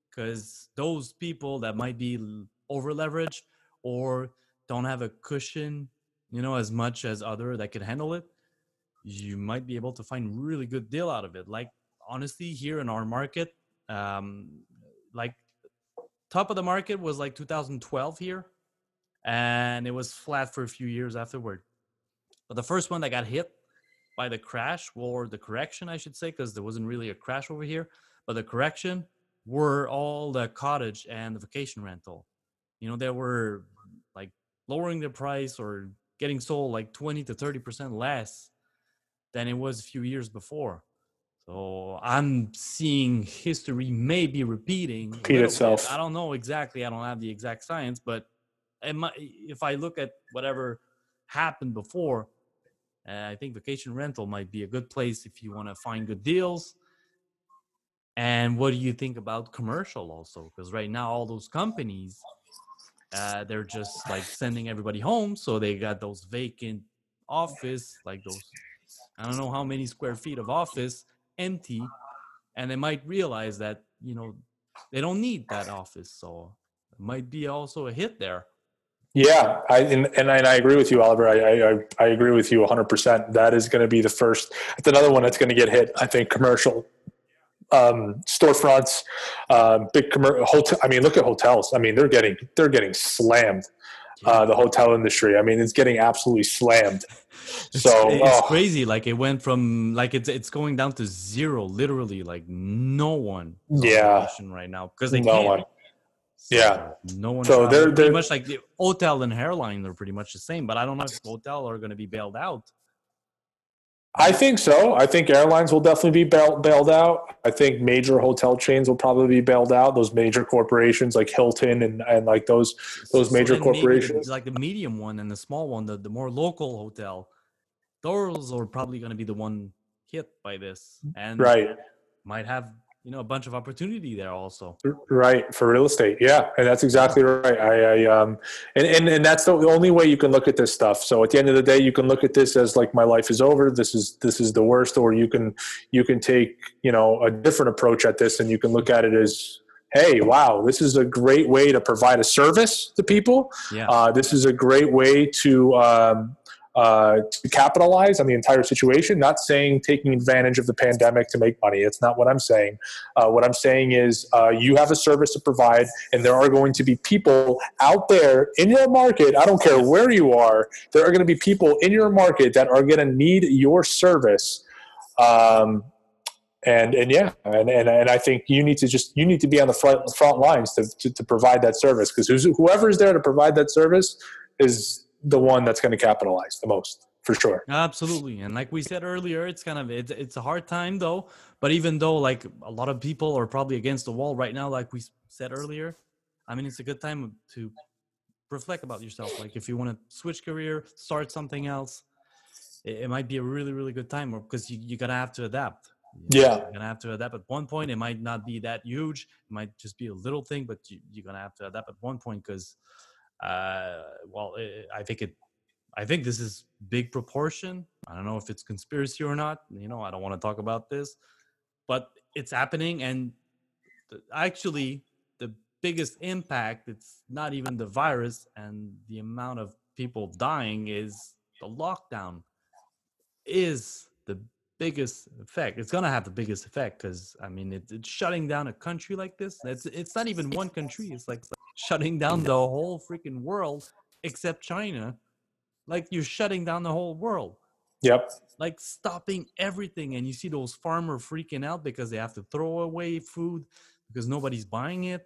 because those people that might be over leveraged or don't have a cushion you know as much as other that could handle it you might be able to find really good deal out of it. Like honestly here in our market um like top of the market was like 2012 here and it was flat for a few years afterward. But the first one that got hit by the crash or the correction i should say because there wasn't really a crash over here but the correction were all the cottage and the vacation rental. You know they were like lowering the price or getting sold like 20 to 30 percent less than it was a few years before so i'm seeing history maybe repeating Repeat little bit. itself. i don't know exactly i don't have the exact science but might, if i look at whatever happened before uh, I think vacation rental might be a good place if you want to find good deals. And what do you think about commercial also? Because right now, all those companies, uh, they're just like sending everybody home. So they got those vacant office, like those, I don't know how many square feet of office empty. And they might realize that, you know, they don't need that office. So it might be also a hit there. Yeah, I and, and I, agree with you, Oliver. I, I I- agree with you 100. percent That is going to be the first. It's another one that's going to get hit. I think commercial um, storefronts, um, big commercial hotel. I mean, look at hotels. I mean, they're getting they're getting slammed. uh, the hotel industry. I mean, it's getting absolutely slammed. *laughs* It's, So, it's oh. crazy. Like it went from like it's it's going down to zero, literally. Like no one. Yeah. right now because they No can't. one. So, Yeah. no one. So they're- pretty they're- pretty much like the hotel and hairline. They're pretty much the same, but I don't know if hotel are going to be bailed out. I think so. I think airlines will definitely be bail- bailed out. I think major hotel chains will probably be bailed out. Those major corporations like Hilton and, and like those those major then maybe corporations. like the medium one and the small one, the, the more local hotel, those are probably going to be the one hit by this, and right. might have you know a bunch of opportunity there also. Right for real estate, yeah, and that's exactly right. I, I um, and, and and that's the only way you can look at this stuff. So at the end of the day, you can look at this as like my life is over. This is this is the worst, or you can you can take you know a different approach at this, and you can look at it as, hey, wow, this is a great way to provide a service to people. Yeah, Uh, this is a great way to um, uh, to capitalize on the entire situation. Not saying taking advantage of the pandemic to make money. It's not what I'm saying. Uh, what I'm saying is uh, you have a service to provide, and there are going to be people out there in your market. I don't care where you are. There are going to be people in your market that are going to need your service. Um, and and yeah, and, and and I think you need to just you need to be on the front front lines to to, to provide that service because whoever is there to provide that service is the one that's going to capitalize the most for sure. Absolutely, and like we said earlier, it's kind of it's it's a hard time though. But even though like a lot of people are probably against the wall right now, like we said earlier, I mean it's a good time to reflect about yourself. Like if you want to switch career, start something else, it, it might be a really really good time because you you're gonna have to adapt. You know, Yeah. you're gonna have to adapt at one point. It might not be that huge. It might just be a little thing, but you, you're gonna have to adapt at one point because, uh, well, i I think it I think this is big proportion. I don't know if it's conspiracy or not. You know, I don't want to talk about this, but it's happening. And the, actually, the biggest impact, it's not even the virus and the amount of people dying, is the lockdown is the biggest effect. It's gonna have the biggest effect because I mean, it, it's shutting down a country like this. It's it's not even one country. It's like shutting down the whole freaking world except China. Like you're shutting down the whole world. Yep. Like stopping everything, and you see those farmers freaking out because they have to throw away food because nobody's buying it.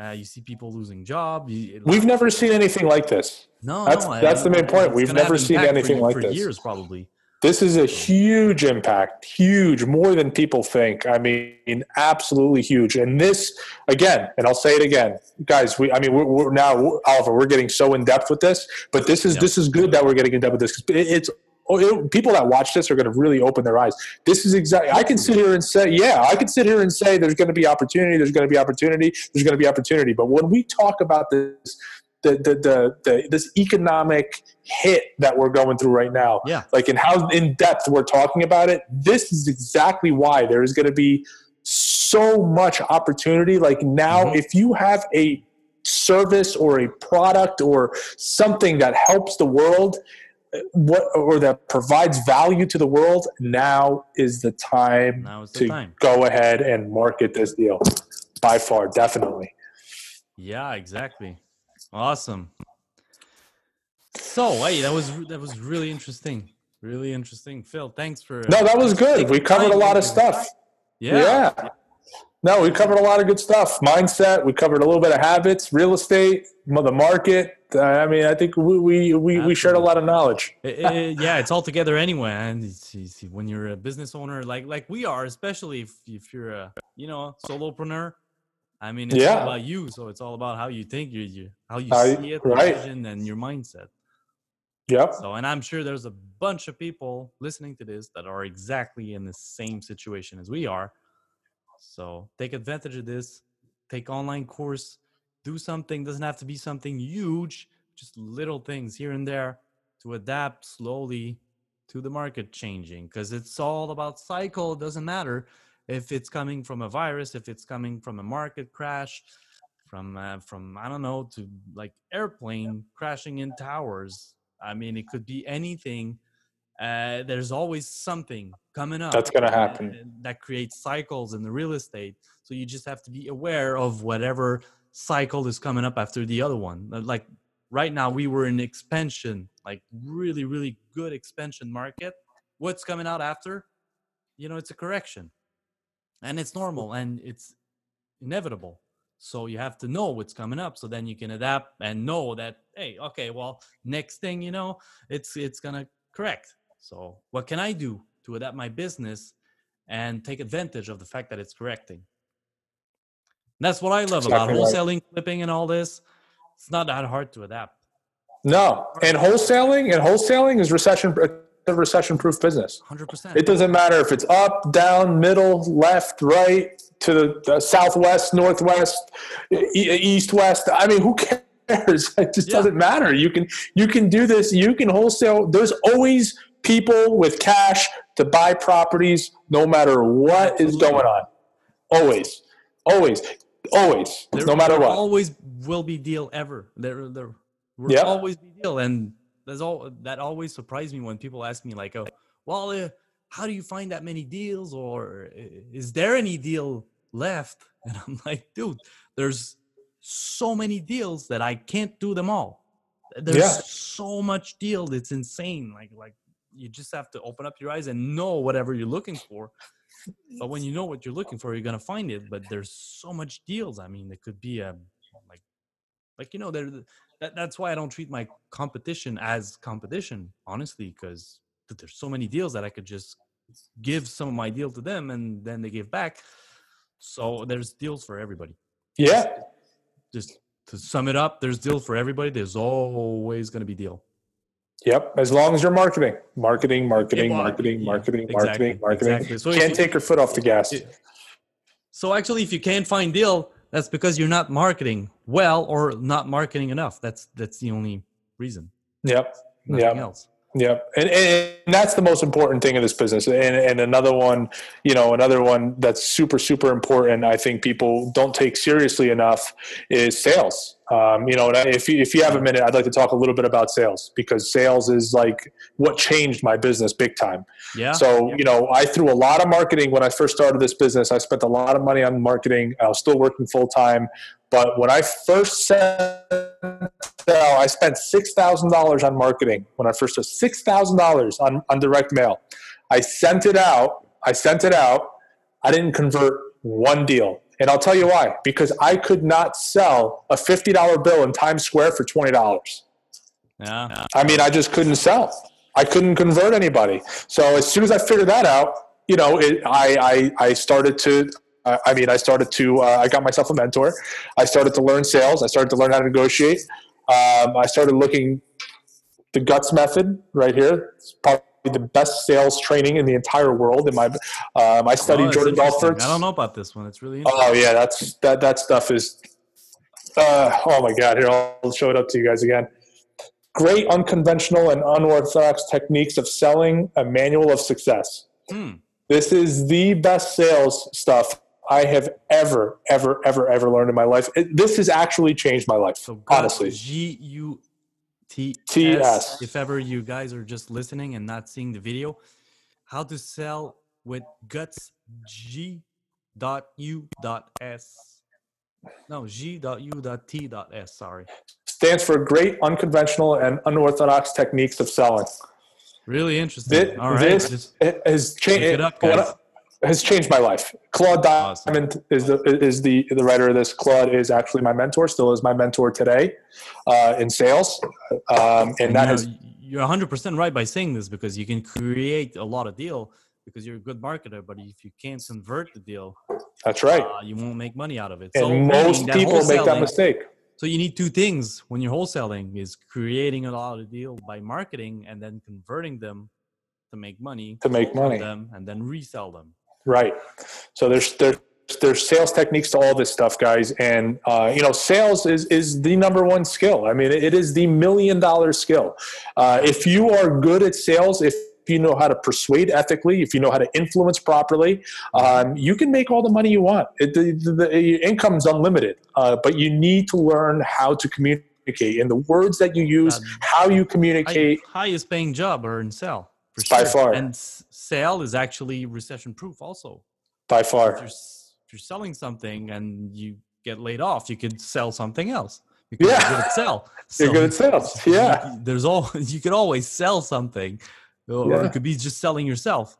Uh, you see people losing jobs. We've never seen anything like this. no, that's- no, I the main point. We've never seen for anything y- like for this. years, probably. This is a huge impact, huge, more than people think. I mean, absolutely huge. And this, again, and I'll say it again, guys. We, I mean, we're, we're now, Oliver, we're getting so in depth with this, but this is Yeah. this is good that we're getting in depth with this. it- It's oh, it, people that watch this are going to really open their eyes. This is exactly. I can sit here and say, yeah, I can sit here and say, there's going to be opportunity. There's going to be opportunity. There's going to be opportunity. But when we talk about this, the the the, the this economic hit that we're going through right now Yeah. like and how in depth we're talking about it this is exactly why there is going to be so much opportunity like now Mhm. if you have a service or a product or something that helps the world uh, what or that provides value to the world now is the time Now is the to time. go ahead and market this deal by far definitely Yeah, exactly. Awesome. So, hey, that was that was really interesting. Really interesting, Phil. Thanks for. no that was good we covered a lot of stuff Yeah. yeah. No, we covered a lot of good stuff. Mindset. We covered a little bit of habits, real estate, the market. Uh, I mean, I think we we we, we shared a lot of knowledge. I- I- yeah, it's all together anyway. And it's, it's- when you're a business owner, like like we are, especially if if you're a you know solopreneur. I mean, it's Yeah. all about you. So it's all about how you think, you, you how you you- see it, right. vision, and your mindset. Yep. So, and I'm sure there's a bunch of people listening to this that are exactly in the same situation as we are. So, take advantage of this. Take online course. Do something. Doesn't have to be something huge. Just little things here and there to adapt slowly to the market changing. Because it's all about cycle. It doesn't matter if it's coming from a virus, if it's coming from a market crash, from uh, from I don't know to like airplane crashing in towers. I mean, it could be anything. Uh, there's always something coming up That's gonna uh, happen. that creates cycles in the real estate. So you just have to be aware of whatever cycle is coming up after the other one. Uh, Like right now we were in expansion, like really, really good expansion market. What's coming out after? You know, it's a correction. And it's normal and it's inevitable. So you have to know what's coming up so then you can adapt and know that hey, okay, well, next thing you know, it's it's going to correct. So what can I do to adapt my business and take advantage of the fact that it's correcting? That's what I love about wholesaling, flipping and all this. It's not that hard to adapt. No, and wholesaling and wholesaling is recession a recession proof business. 100%. It doesn't matter if it's up, down, middle, left, right, to the, the southwest, northwest, east, west. I mean, who cares? *laughs* It just Yeah. doesn't matter. You can you can do this. You can wholesale. There's always people with cash to buy properties, no matter what is Absolutely. going on. Always, always, always. There- no matter there what. always will be deal ever. There, there will Yeah. always be deal, and there's all that always surprised me when people ask me like, "Oh, well, uh, how do you find that many deals, or uh, is there any deal left?" *laughs* And I'm like, "Dude, there's so many deals that I can't do them all. There's Yeah. so much deal. It's insane. Like, like you just have to open up your eyes and know whatever you're looking for." But when you know what you're looking for, you're gonna find it. But there's so much deals. I mean, it could be a like, like you know, there. That, that's why I don't treat my competition as competition, honestly, because there's so many deals that I could just give some of my deal to them, and then they give back. So there's deals for everybody. Yeah, Just to sum it up, there's deal for everybody. There's always gonna be deal. Yep. As long as you're marketing, marketing, marketing, well, marketing, yeah, marketing, exactly, marketing, marketing. exactly. So if Can't you- take your foot off the gas. So actually, if you can't find deal, that's because you're not marketing well or not marketing enough. That's that's the only reason. Yep. Nothing Yep. else. Yep. And, and that's the most important thing in this business. And, and another one, you know, another one that's super, super important, I think people don't take seriously enough is sales. Um, you know, if you, if you have a minute, I'd like to talk a little bit about sales because sales is like what changed my business big time. Yeah. So, you know, I threw a lot of marketing when I first started this business. I spent a lot of money on marketing. I was still working full time. But when I first sent out, I spent $6,000 on marketing when I first started. $6,000 on, on direct mail. I sent it out. I sent it out. I didn't convert one deal. And I'll tell you why. Because I could not sell a $50 bill in Times Square for $20. yeah. I mean, I just couldn't sell. I couldn't convert anybody. So as soon as I figured that out, you know, it, I, I I started to. I mean, I started to. Uh, I got myself a mentor. I started to learn sales. I started to learn how to negotiate. Um, I started looking the guts method right here. It's probably the best sales training in the entire world. In my, um, I studied Oh, Jordan. Belfort's. I don't know about this one. It's really interesting. Oh yeah, that's that that stuff is. Uh, oh my god! Here, I'll show it up to you guys again. Great unconventional and unorthodox techniques of selling a manual of success. Hmm. This is the best sales stuff I have ever, ever, ever, ever learned in my life. It, this has actually changed my life, So honestly. G U T. S. If ever you guys are just listening and not seeing the video, how to sell with guts G dot U dot S. No, G dot U dot T dot S. Sorry. Stands for Great Unconventional and Unorthodox Techniques of Selling. Really interesting. This, All right. this has look changed. it up, guys. Has changed my life. Claude Awesome. Diamond is the is the the writer of this. Claude is actually my mentor, still is my mentor today uh, in sales, um, and that you has you're 100% right by saying this because you can create a lot of deal because you're a good marketer, but if you can't convert the deal, that's right. uh, you won't make money out of it. and so most people make that mistake. So you need two things when you're wholesaling is creating a lot of deal by marketing and then converting them to make money To make money. them and then resell them. Right. So there's there's there's sales techniques to all this stuff, guys, and uh, you know, sales is is the number one skill. I mean, it is the million dollar skill. Uh, if you are good at sales, if you know how to persuade ethically, if you know how to influence properly, um, you can make all the money you want. It, the, the, the income's unlimited, uh, but you need to learn how to communicate and the words that you use, Um, how you communicate. highest paying job are in sell for By sure. far. And sale is actually recession proof also. By if far, you're, if you're selling something and you get laid off, you could sell something else because Yeah. you're good at sell. *laughs* You're good at sales. *laughs* Yeah. *laughs* you- there's all you can always sell something, or Yeah. it could be just selling yourself.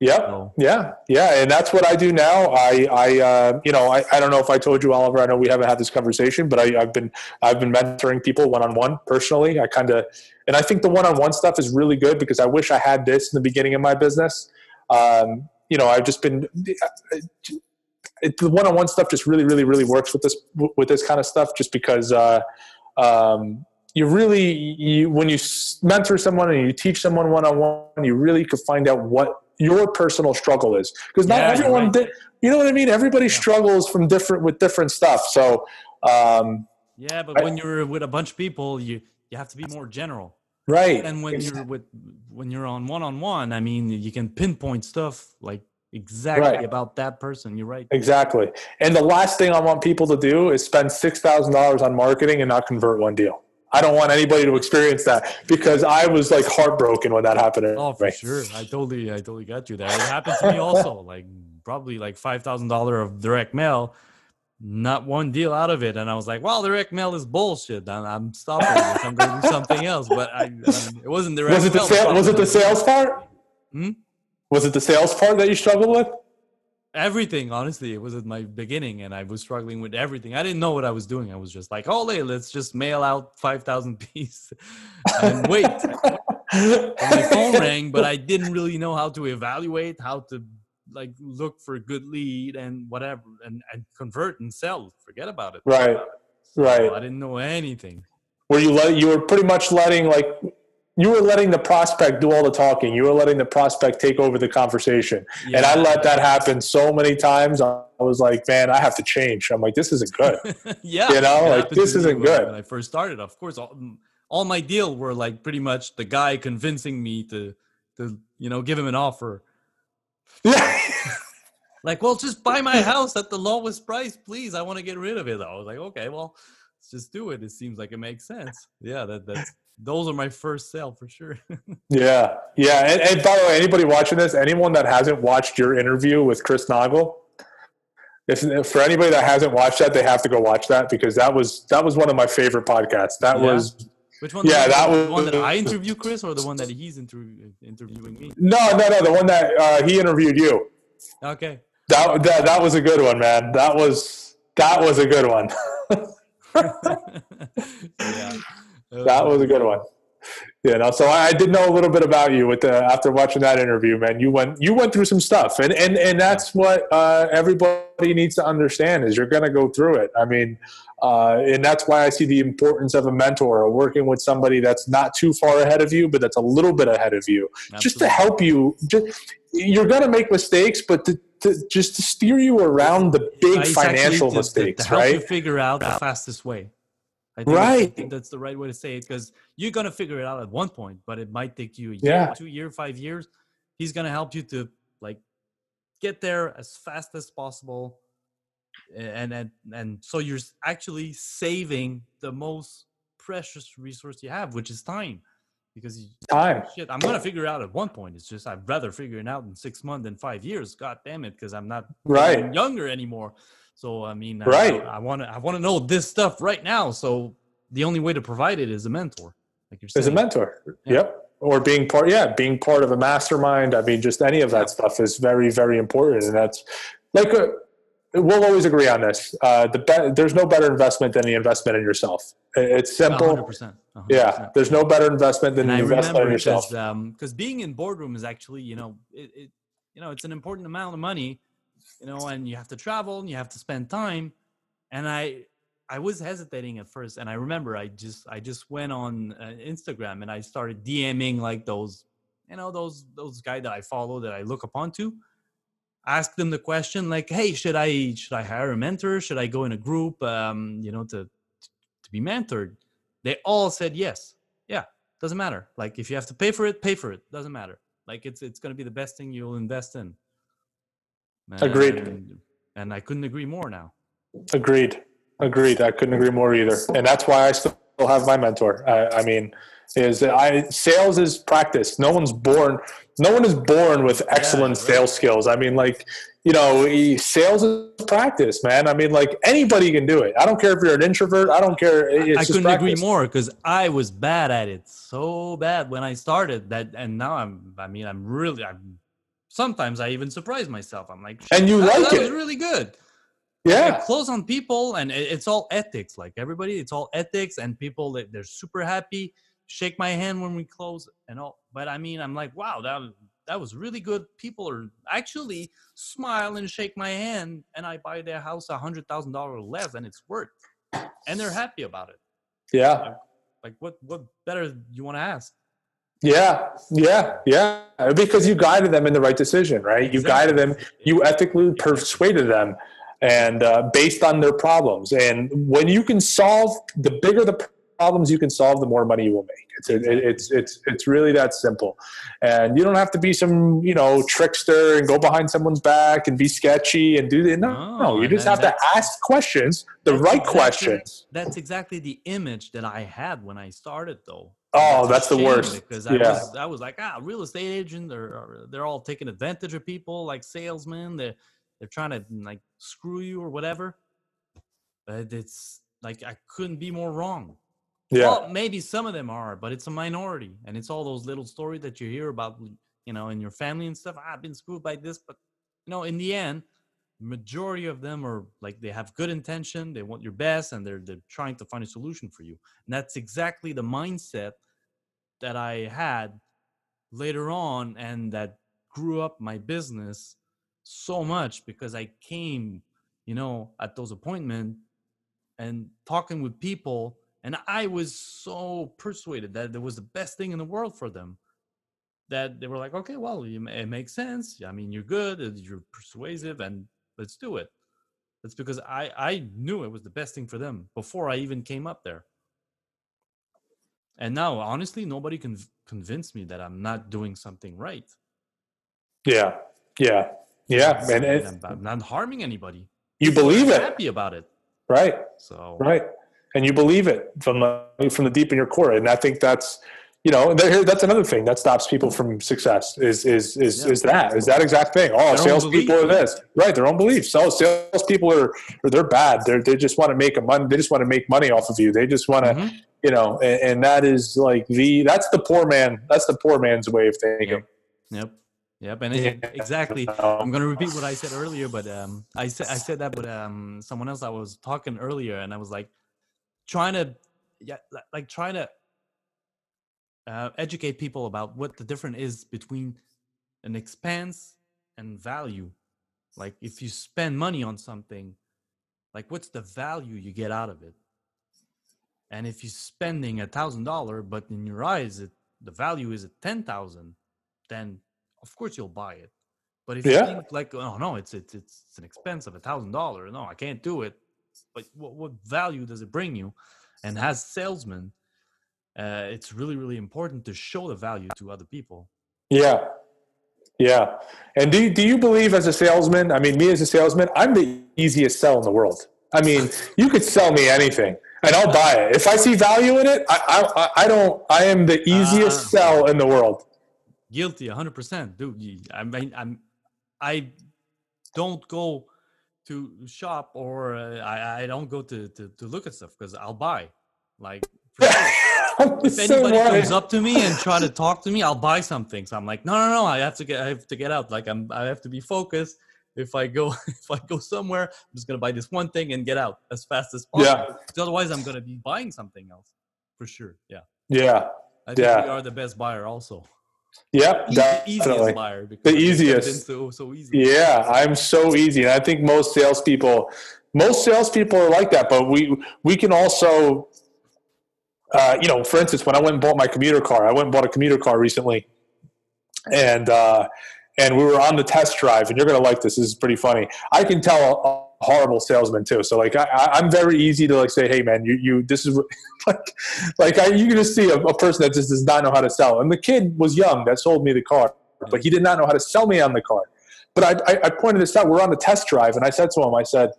Yep. So Yeah, yeah, and that's what I do now. I, I, uh, you know, I, I don't know if I told you, Oliver. I know we haven't had this conversation, but I, I've been, I've been mentoring people one on one personally. I kind of, and I think the one on one stuff is really good because I wish I had this in the beginning of my business. Um, you know, I've just been, it, the one on one stuff just really, really, really works with this, with this kind of stuff, just because. Uh, um, you really you when you mentor someone and you teach someone one on one, you really could find out what your personal struggle is because not Yeah, everyone right. did. You know what I mean? Everybody struggles from different with different stuff. So, um, yeah, but I- when you're with a bunch of people, you you have to be more general. right. And when you're with when you're on one on one, I mean, you can pinpoint stuff like exactly Right. about that person. You're right. Exactly. And the last thing I want people to do is spend six thousand dollars on marketing and not convert one deal. I don't want anybody to experience that because I was like heartbroken when that happened. Oh, for Right. sure. I totally, I totally got you there. It happened to me also. *laughs* Like probably like five thousand dollar of direct mail, not one deal out of it. And I was like, "Well, direct mail is bullshit. I'm, I'm stopping this. I'm going to do something else." But I, um, it wasn't direct. Was it the mail, sale, was it the sales part? Hmm? Was it the sales part that you struggled with? Everything, honestly, it was at my beginning, and I was struggling with everything. I didn't know what I was doing. I was just like, "Oh, hey, let's just mail out five thousand *laughs* pieces and wait." and my phone *laughs* rang, but I didn't really know how to evaluate, how to like look for a good lead and whatever, and, and convert and sell. Forget about it. Right. So right. I didn't know anything. where you let you were pretty much letting like you were letting the prospect do all the talking. You were letting the prospect take over the conversation. And I let that happen so many times. I was like, man, I have to change. I'm like, this isn't good. *laughs* yeah, You know, like, this isn't good. When I first started, of course, all, all my deal were like pretty much the guy convincing me to, to you know, give him an offer. yeah. *laughs* Like, well, just buy my house at the lowest price, please. I want to get rid of it. I was like, okay, well, let's just do it. It seems like it makes sense. Yeah, that that's those are my first sale for sure. *laughs* Yeah. Yeah. And, and by the way, anybody watching this, anyone that hasn't watched your interview with Chris Naugle, if, if for anybody that hasn't watched that, they have to go watch that because that was that was one of my favorite podcasts. That Yeah. was Which one? Yeah, the, that the one that I interview Chris, or the one that he's interview, interviewing me. no, no, no, the one that uh, he interviewed you. Okay. That, that that was a good one, man. That was that was a good one. *laughs* *laughs* yeah. That was a good one. You know, so I, I did know a little bit about you with the after watching that interview, man. You went you went through some stuff, and and and that's what uh, everybody needs to understand is you're going to go through it. I mean, uh, and that's why I see the importance of a mentor or working with somebody that's not too far ahead of you, but that's a little bit ahead of you, just to help you. Just, you're going to make mistakes, but to, to just to steer you around the big it's financial to- to- mistakes, to, help you figure out the fastest way. I think, I Right. think that's the right way to say it because you're gonna figure it out at one point, but it might take you a year, Yeah. two year, five years. He's gonna help you to like get there as fast as possible, and and and so you're actually saving the most precious resource you have, which is time. Because you, Time. shit, I'm gonna figure it out at one point. It's just I'd rather figure it out in six months than five years. God damn it, because I'm not Right. younger anymore. So I mean, Right. I want to I want to know this stuff right now. So the only way to provide it is a mentor, like you're saying. as a mentor. Yeah. Yep. Or being part, yeah, being part of a mastermind. I mean, just any of that stuff is very, very important. And that's like, uh we'll always agree on this. Uh, the be- there's no better investment than the investment in yourself. It's simple. 100%, 100%. Yeah. There's no better investment than and the I investment in yourself. because because being in boardroom is actually you know it, it you know it's an important amount of money, you know, and you have to travel and you have to spend time, and I I was hesitating at first, and I remember I just I just went on uh, Instagram and I started DMing like those you know those those guys that I follow that I look upon to. Ask them the question like, hey, should I should I hire a mentor? Should I go in a group? Um, you know, to to be mentored. They all said yes. Yeah, doesn't matter. Like if you have to pay for it, pay for it. Doesn't matter. Like it's it's going to be the best thing you'll invest in. Agreed. And, and I couldn't agree more now. Agreed. Agreed. I couldn't agree more either. And that's why I still have my mentor. I, I mean, is that I sales is practice. No one's born. No one is born with excellent right. sales skills. I mean, like you know, sales is practice, man. I mean, like anybody can do it. I don't care if you're an introvert. I don't care. It's I couldn't agree more because I was bad at it, so bad when I started that, and now I'm. I mean, I'm really. I'm. Sometimes I even surprise myself. I'm like, And you "Shit, that, like that it. was really good. Yeah. Get close on people, and it- it's all ethics. Like everybody, it's all ethics, and people they- they're super happy. Shake my hand when we close, and all. But I mean, I'm like, wow, that was that was really good. People are actually smile and shake my hand, and I buy their house a hundred thousand dollars less, and it's worth, and they're happy about it. Yeah. Like, what what better you want to ask? Yeah. Yeah. Yeah. Because you guided them in the right decision, right? You guided them. You ethically persuaded them, and uh, based on their problems. And when you can solve the bigger the problems you can solve, the more money you will make. It's it, it's it's it's really that simple. And you don't have to be some you know trickster and go behind someone's back and be sketchy and do the no. No, no you just have to ask questions, the right exactly- questions. That's exactly the image that I had when I started, though. Oh, that's the worst. Because I Yeah. was, I was like, ah, real estate agent, or, or they're all taking advantage of people, like salesmen. They're they're trying to like screw you or whatever. But it's like I couldn't be more wrong. Yeah. Well, maybe some of them are, but it's a minority, and it's all those little stories that you hear about, you know, in your family and stuff. "Ah, I've been screwed by this, but you know, in the end, majority of them are like they have good intention, they want your best, and they're they're trying to find a solution for you. And that's exactly the mindset that I had later on, and that grew up my business so much because I came, you know, at those appointments and talking with people and i was so persuaded that it was the best thing in the world for them that they were like okay well it makes sense. I mean you're good you're persuasive and let's do it. That's because i i knew it was the best thing for them before i even came up there and now honestly nobody can convince me that i'm not doing something right. Yeah. Yeah. Yeah. And And it, I'm, I'm not harming anybody. You are believe it, happy about it. Right? so right. And you believe it from the from the deep in your core. And i think that's you know that's another thing that stops people from success is is is, Yeah. is that is that exact thing. Oh salespeople are this. Right. Their own beliefs. So salespeople are or they're bad. They're, they just want to make a money they just want to make money off of you. They just want to Mhm. You know and, and that is like the that's the poor man that's the poor man's way of thinking Yep. Yep. And Yeah. exactly. *laughs* Um, I'm gonna repeat what I said earlier, but um, I said I said that with um someone else I was talking earlier, and I was like trying to yeah like trying to uh, educate people about what the difference is between an expense and value. Like if you spend money on something, like what's the value you get out of it? And if you're spending a thousand dollar, but in your eyes it the value is at ten thousand, then of course you'll buy it. But if Yeah. you think like, oh no, it's it's it's, an expense of a thousand dollars. No, I can't do it. But what what value does it bring you? And as salesmen, uh, it's really really important to show the value to other people. Yeah. Yeah. And do, do you believe as a salesman, I mean, me as a salesman, I'm the easiest sell in the world. I mean, you could sell me anything and I'll buy it. If I see value in it, I, I, I- don't, I am the easiest Ah. sell in the world. Guilty, hundred percent, dude. I mean, I'm I don't go to shop or uh, I I don't go to to, to look at stuff because I'll buy. Like *laughs* sure. If anybody way. comes up to me and try to talk to me, I'll buy something. So I'm like, no, no, no, I have to get, I have to get out. Like I'm, I have to be focused. If I go, *laughs* if I go somewhere, I'm just gonna buy this one thing and get out as fast as possible. Yeah. Otherwise, I'm gonna be buying something else for sure. Yeah, Yeah. I think Yeah. we are the best buyer also. Yep. The easiest buyer because The easiest. So so easy. Yeah, I'm so easy, and I think most salespeople, most salespeople are like that. But we we can also, uh, you know, for instance, when I went and bought my commuter car, I went and bought a commuter car recently, and uh, and we were on the test drive, and you're gonna like this. This is pretty funny. I can tell a, horrible salesman too. So like I, I'm very easy to like say, hey man, you you this is *laughs* like like I, you can just see a, a person that just does not know how to sell. And the kid was young that sold me the car, but he did not know how to sell me on the car. But I, I, I pointed this out. We're on the test drive, and I said to him, I said,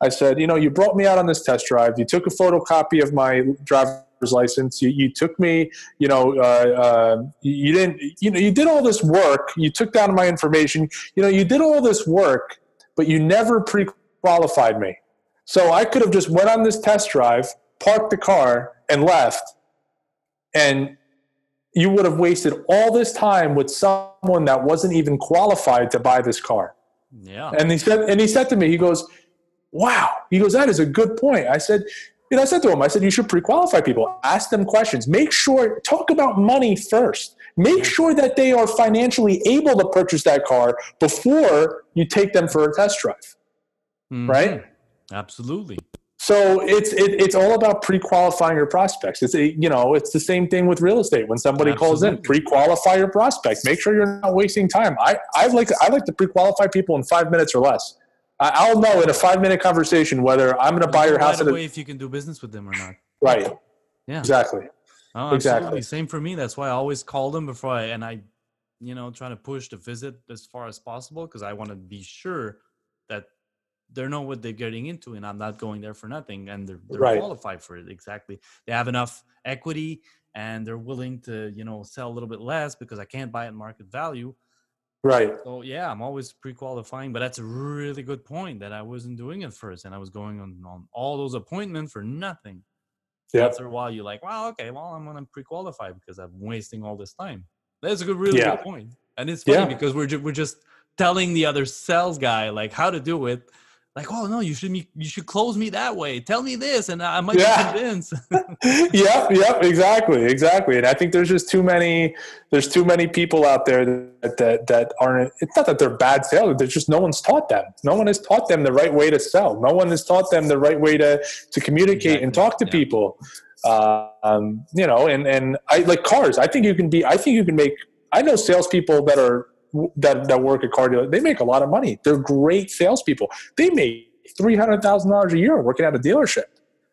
I said, you know, you brought me out on this test drive. You took a photocopy of my driver's license. You, you took me, you know, uh, uh, you didn't, you know, you did all this work. You took down my information. You know, you did all this work, but you never pre-qualified me. So I could have just went on this test drive, parked the car, and left, and you would have wasted all this time with someone that wasn't even qualified to buy this car. Yeah. And he said, and he said to me, he goes, "Wow." He goes, "That is a good point." I said, you know, I said to him, I said, you should pre-qualify people. Ask them questions. Make sure, talk about money first. Make sure that they are financially able to purchase that car before you take them for a test drive. Mhm. Right? Absolutely. So it's it, it's all about pre-qualifying your prospects. It's a, you know it's the same thing with real estate. When somebody calls in, pre-qualify your prospect. Make sure you're not wasting time. I I like to, I like to pre-qualify people in five minutes or less. I, I'll know in a five-minute conversation whether I'm going to buy your house right away a, if you can do business with them or not. right. Yeah. Exactly. Oh, Exactly. Same for me. That's why I always call them before I and I, you know, trying to push the visit as far as possible because I want to be sure that they know what they're getting into and I'm not going there for nothing and they're, they're Right. qualified for it. Exactly. They have enough equity and they're willing to, you know, sell a little bit less because I can't buy at market value. Right. So yeah, I'm always pre-qualifying, but that's a really good point that I wasn't doing it first and I was going on, on all those appointments for nothing Yep. after a while you're like well okay well i'm gonna pre-qualify because i'm wasting all this time that's a good really Yeah. good point and it's funny Yeah. because we're, ju- we're just telling the other sales guy like how to do it like oh no you should be you should close me that way tell me this and i might Yeah. be convinced *laughs* *laughs* yep, yep, exactly, exactly. And I think there's just too many. There's too many people out there that that, that aren't. It's not that they're bad sales. There's just no one's taught them. No one has taught them the right way to sell. No one has taught them the right way to to communicate and talk to yeah. people. Uh, um, you know, and and I like cars. I think you can be. I think you can make. I know salespeople that are that that work at car dealers. They make a lot of money. They're great salespeople. They make three hundred thousand dollars a year working at a dealership.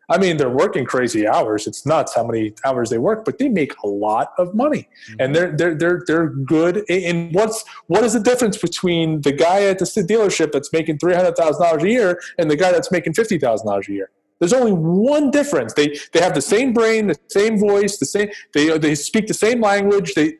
I mean, they're working crazy hours. It's nuts how many hours they work, but they make a lot of money, mm-hmm. and they're they're they're they're good. And what's what is the difference between the guy at the dealership that's making three hundred thousand dollars a year and the guy that's making fifty thousand dollars a year? There's only one difference. They they have the same brain, the same voice, the same they they speak the same language. They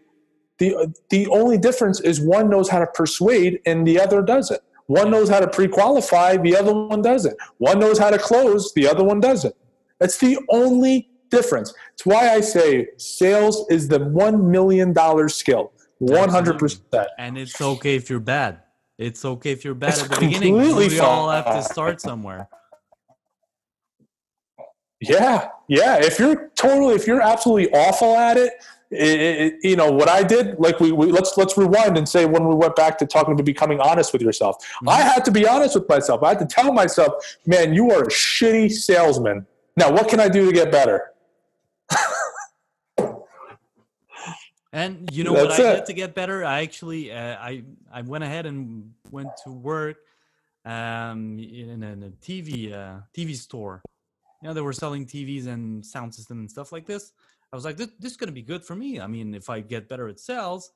the the only difference is one knows how to persuade and the other doesn't. One knows how to pre-qualify, the other one doesn't. One knows how to close, the other one doesn't. That's the only difference. It's why I say sales is the one million dollar skill. One hundred percent. and it's okay if you're bad it's okay if you're bad It's at the beginning we all have to start somewhere Yeah, yeah. If you're totally, if you're absolutely awful at it, it, it you know what I did. Like we, we let's let's rewind and say when we went back to talking about becoming honest with yourself. I had to be honest with myself. I had to tell myself, man, you are a shitty salesman. Now, what can I do to get better? *laughs* And you know what I it. did to get better? I actually uh, I I went ahead and went to work um, in, a, in a TV uh, TV store. You know, they were selling TVs and sound system and stuff like this. I was like, this, this is gonna be good for me. I mean, if I get better at sales,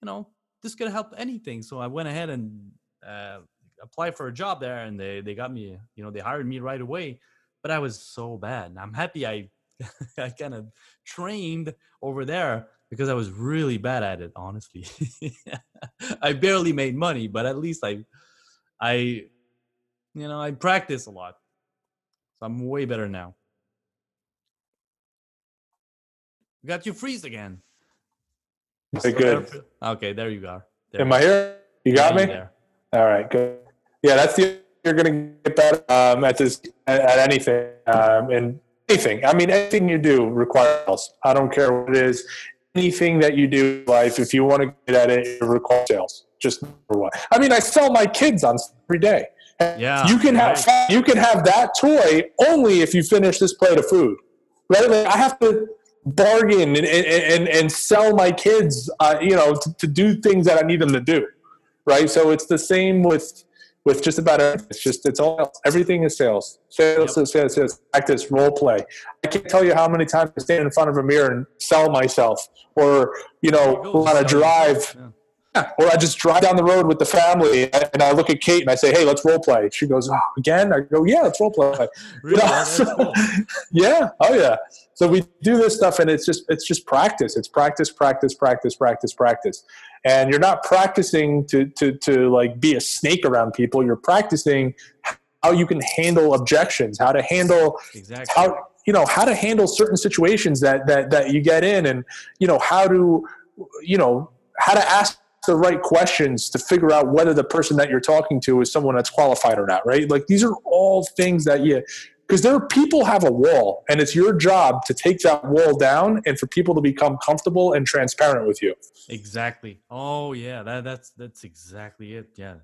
you know, this could help anything. So I went ahead and uh, applied for a job there, and they they got me. You know, they hired me right away. But I was so bad. And I'm happy I *laughs* I kind of trained over there because I was really bad at it, honestly. *laughs* I barely made money, but at least I I you know, I practice a lot. So I'm way better now. You got you freeze again. You Okay, there, good. Okay, there you are. There Am I here? You got Yeah, me? there. All right, good. Yeah, that's the you're going to get better um, at this at, at anything um, and anything. I mean, anything you do requires. I don't care what it is. Anything that you do in life, if you want to get at it, it requires sales. Just number one. I mean, I sell my kids on every day. Yeah, you can have you can have that toy only if you finish this plate of food, right? Like I have to bargain and and, and, sell my kids, uh, you know, to, to do things that I need them to do, right? So it's the same with with just about everything. It's just it's all everything is sales, sales, sales, sales, sales. Practice, role play. I can't tell you how many times I stand in front of a mirror and sell myself, or you know, you on a drive. yeah. *laughs* Or I just drive down the road with the family and I look at Kate and I say, "Hey, let's role play." She goes, oh, "Again?" I go, "Yeah, let's role play." *laughs* Really? *laughs* know, so- cool. yeah. Oh yeah. So we do this stuff and it's just it's just practice. It's practice, practice, practice, practice, practice. And you're not practicing to to to like be a snake around people. You're practicing how you can handle objections, how to handle Exactly. how you know how to handle certain situations that that that you get in and you know how to you know how to ask the right questions to figure out whether the person that you're talking to is someone that's qualified or not right like these are all things that you because there are people have a wall and it's your job to take that wall down and for people to become comfortable and transparent with you Exactly. Oh yeah, that that's that's exactly it. Yeah.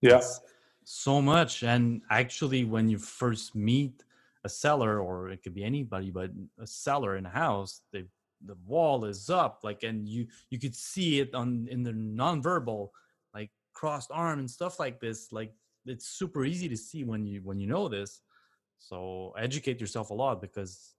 yeah It's so much. And actually, when you first meet a seller, or it could be anybody, but a seller in a house, the the wall is up, like, and you you could see it on in the nonverbal, like crossed arm and stuff like this. Like, it's super easy to see when you when you know this. So educate yourself a lot because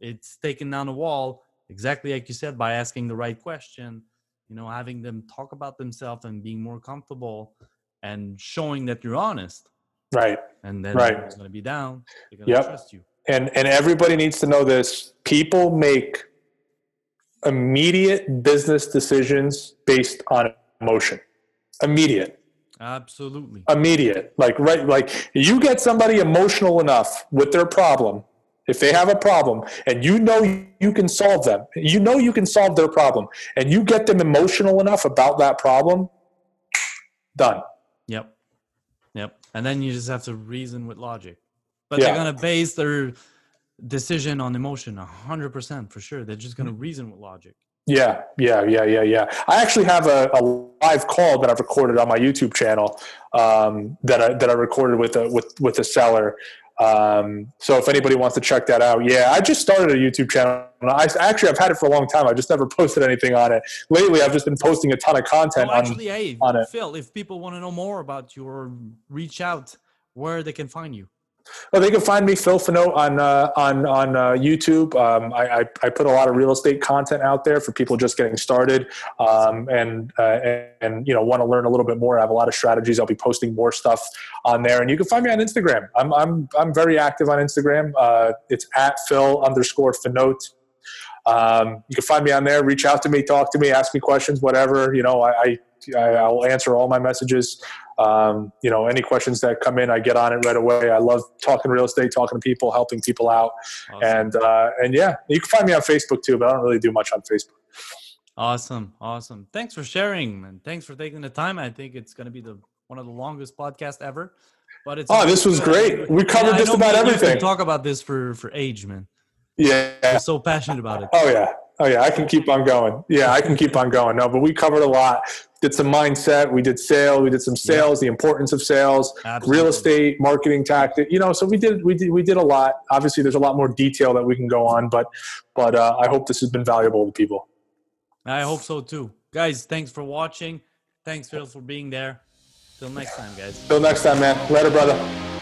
it's taking down a wall exactly like you said by asking the right question you know having them talk about themselves and being more comfortable and showing that you're honest right and then Right. it's going to be down they're going to Yep. trust you and and everybody needs to know this people make immediate business decisions based on emotion. Immediate. Absolutely. Immediate. Like right like you get somebody emotional enough with their problem if they have a problem and you know you can solve them you know you can solve their problem and you get them emotional enough about that problem done. Yep. Yep. And then you just have to reason with logic. But Yeah. they're going to base their decision on emotion 100% for sure they're just going to Mm-hmm. reason with logic Yeah, yeah, yeah, yeah, yeah. I actually have a, a live call that I've recorded on my YouTube channel um, that I that I recorded with a with with a seller. Um, so if anybody wants to check that out, yeah, I just started a YouTube channel. I actually I've had it for a long time. I just never *laughs* posted anything on it. Lately, I've just been posting a ton of content oh, on. actually hey on it. phil if people want to know more about you or reach out where they can find you Well, they can find me Phil Fano on uh, on on uh, YouTube. Um, I, I I put a lot of real estate content out there for people just getting started, um, and, uh, and and you know want to learn a little bit more. I have a lot of strategies. I'll be posting more stuff on there, and you can find me on Instagram. I'm I'm I'm very active on Instagram. Uh, it's at Phil underscore Fanote. Um, you can find me on there. Reach out to me, talk to me, ask me questions, whatever. You know, I I, I will answer all my messages. Um, you know, any questions that come in, I get on it right away. I love talking real estate, talking to people, helping people out, Awesome. and uh, and yeah, you can find me on Facebook too, but I don't really do much on Facebook. Awesome, awesome. Thanks for sharing, and thanks for taking the time. I think it's going to be the one of the longest podcasts ever. But it's Oh, this was great. We covered I just about everything. Talk about this for for age, man. Yeah. I'm so passionate about it. Oh yeah. Oh yeah. I can keep on going. Yeah, I can keep on going. No, but we covered a lot. Did some mindset. We did sale. We did some sales. The importance of sales. Absolutely. Real estate, marketing tactic. You know, so we did. We did. We did a lot. Obviously, there's a lot more detail that we can go on, but but uh, I hope this has been valuable to people. I hope so too, guys. Thanks for watching. Thanks, Phil, for being there. Till next time, guys. Till next time, man. Later, brother.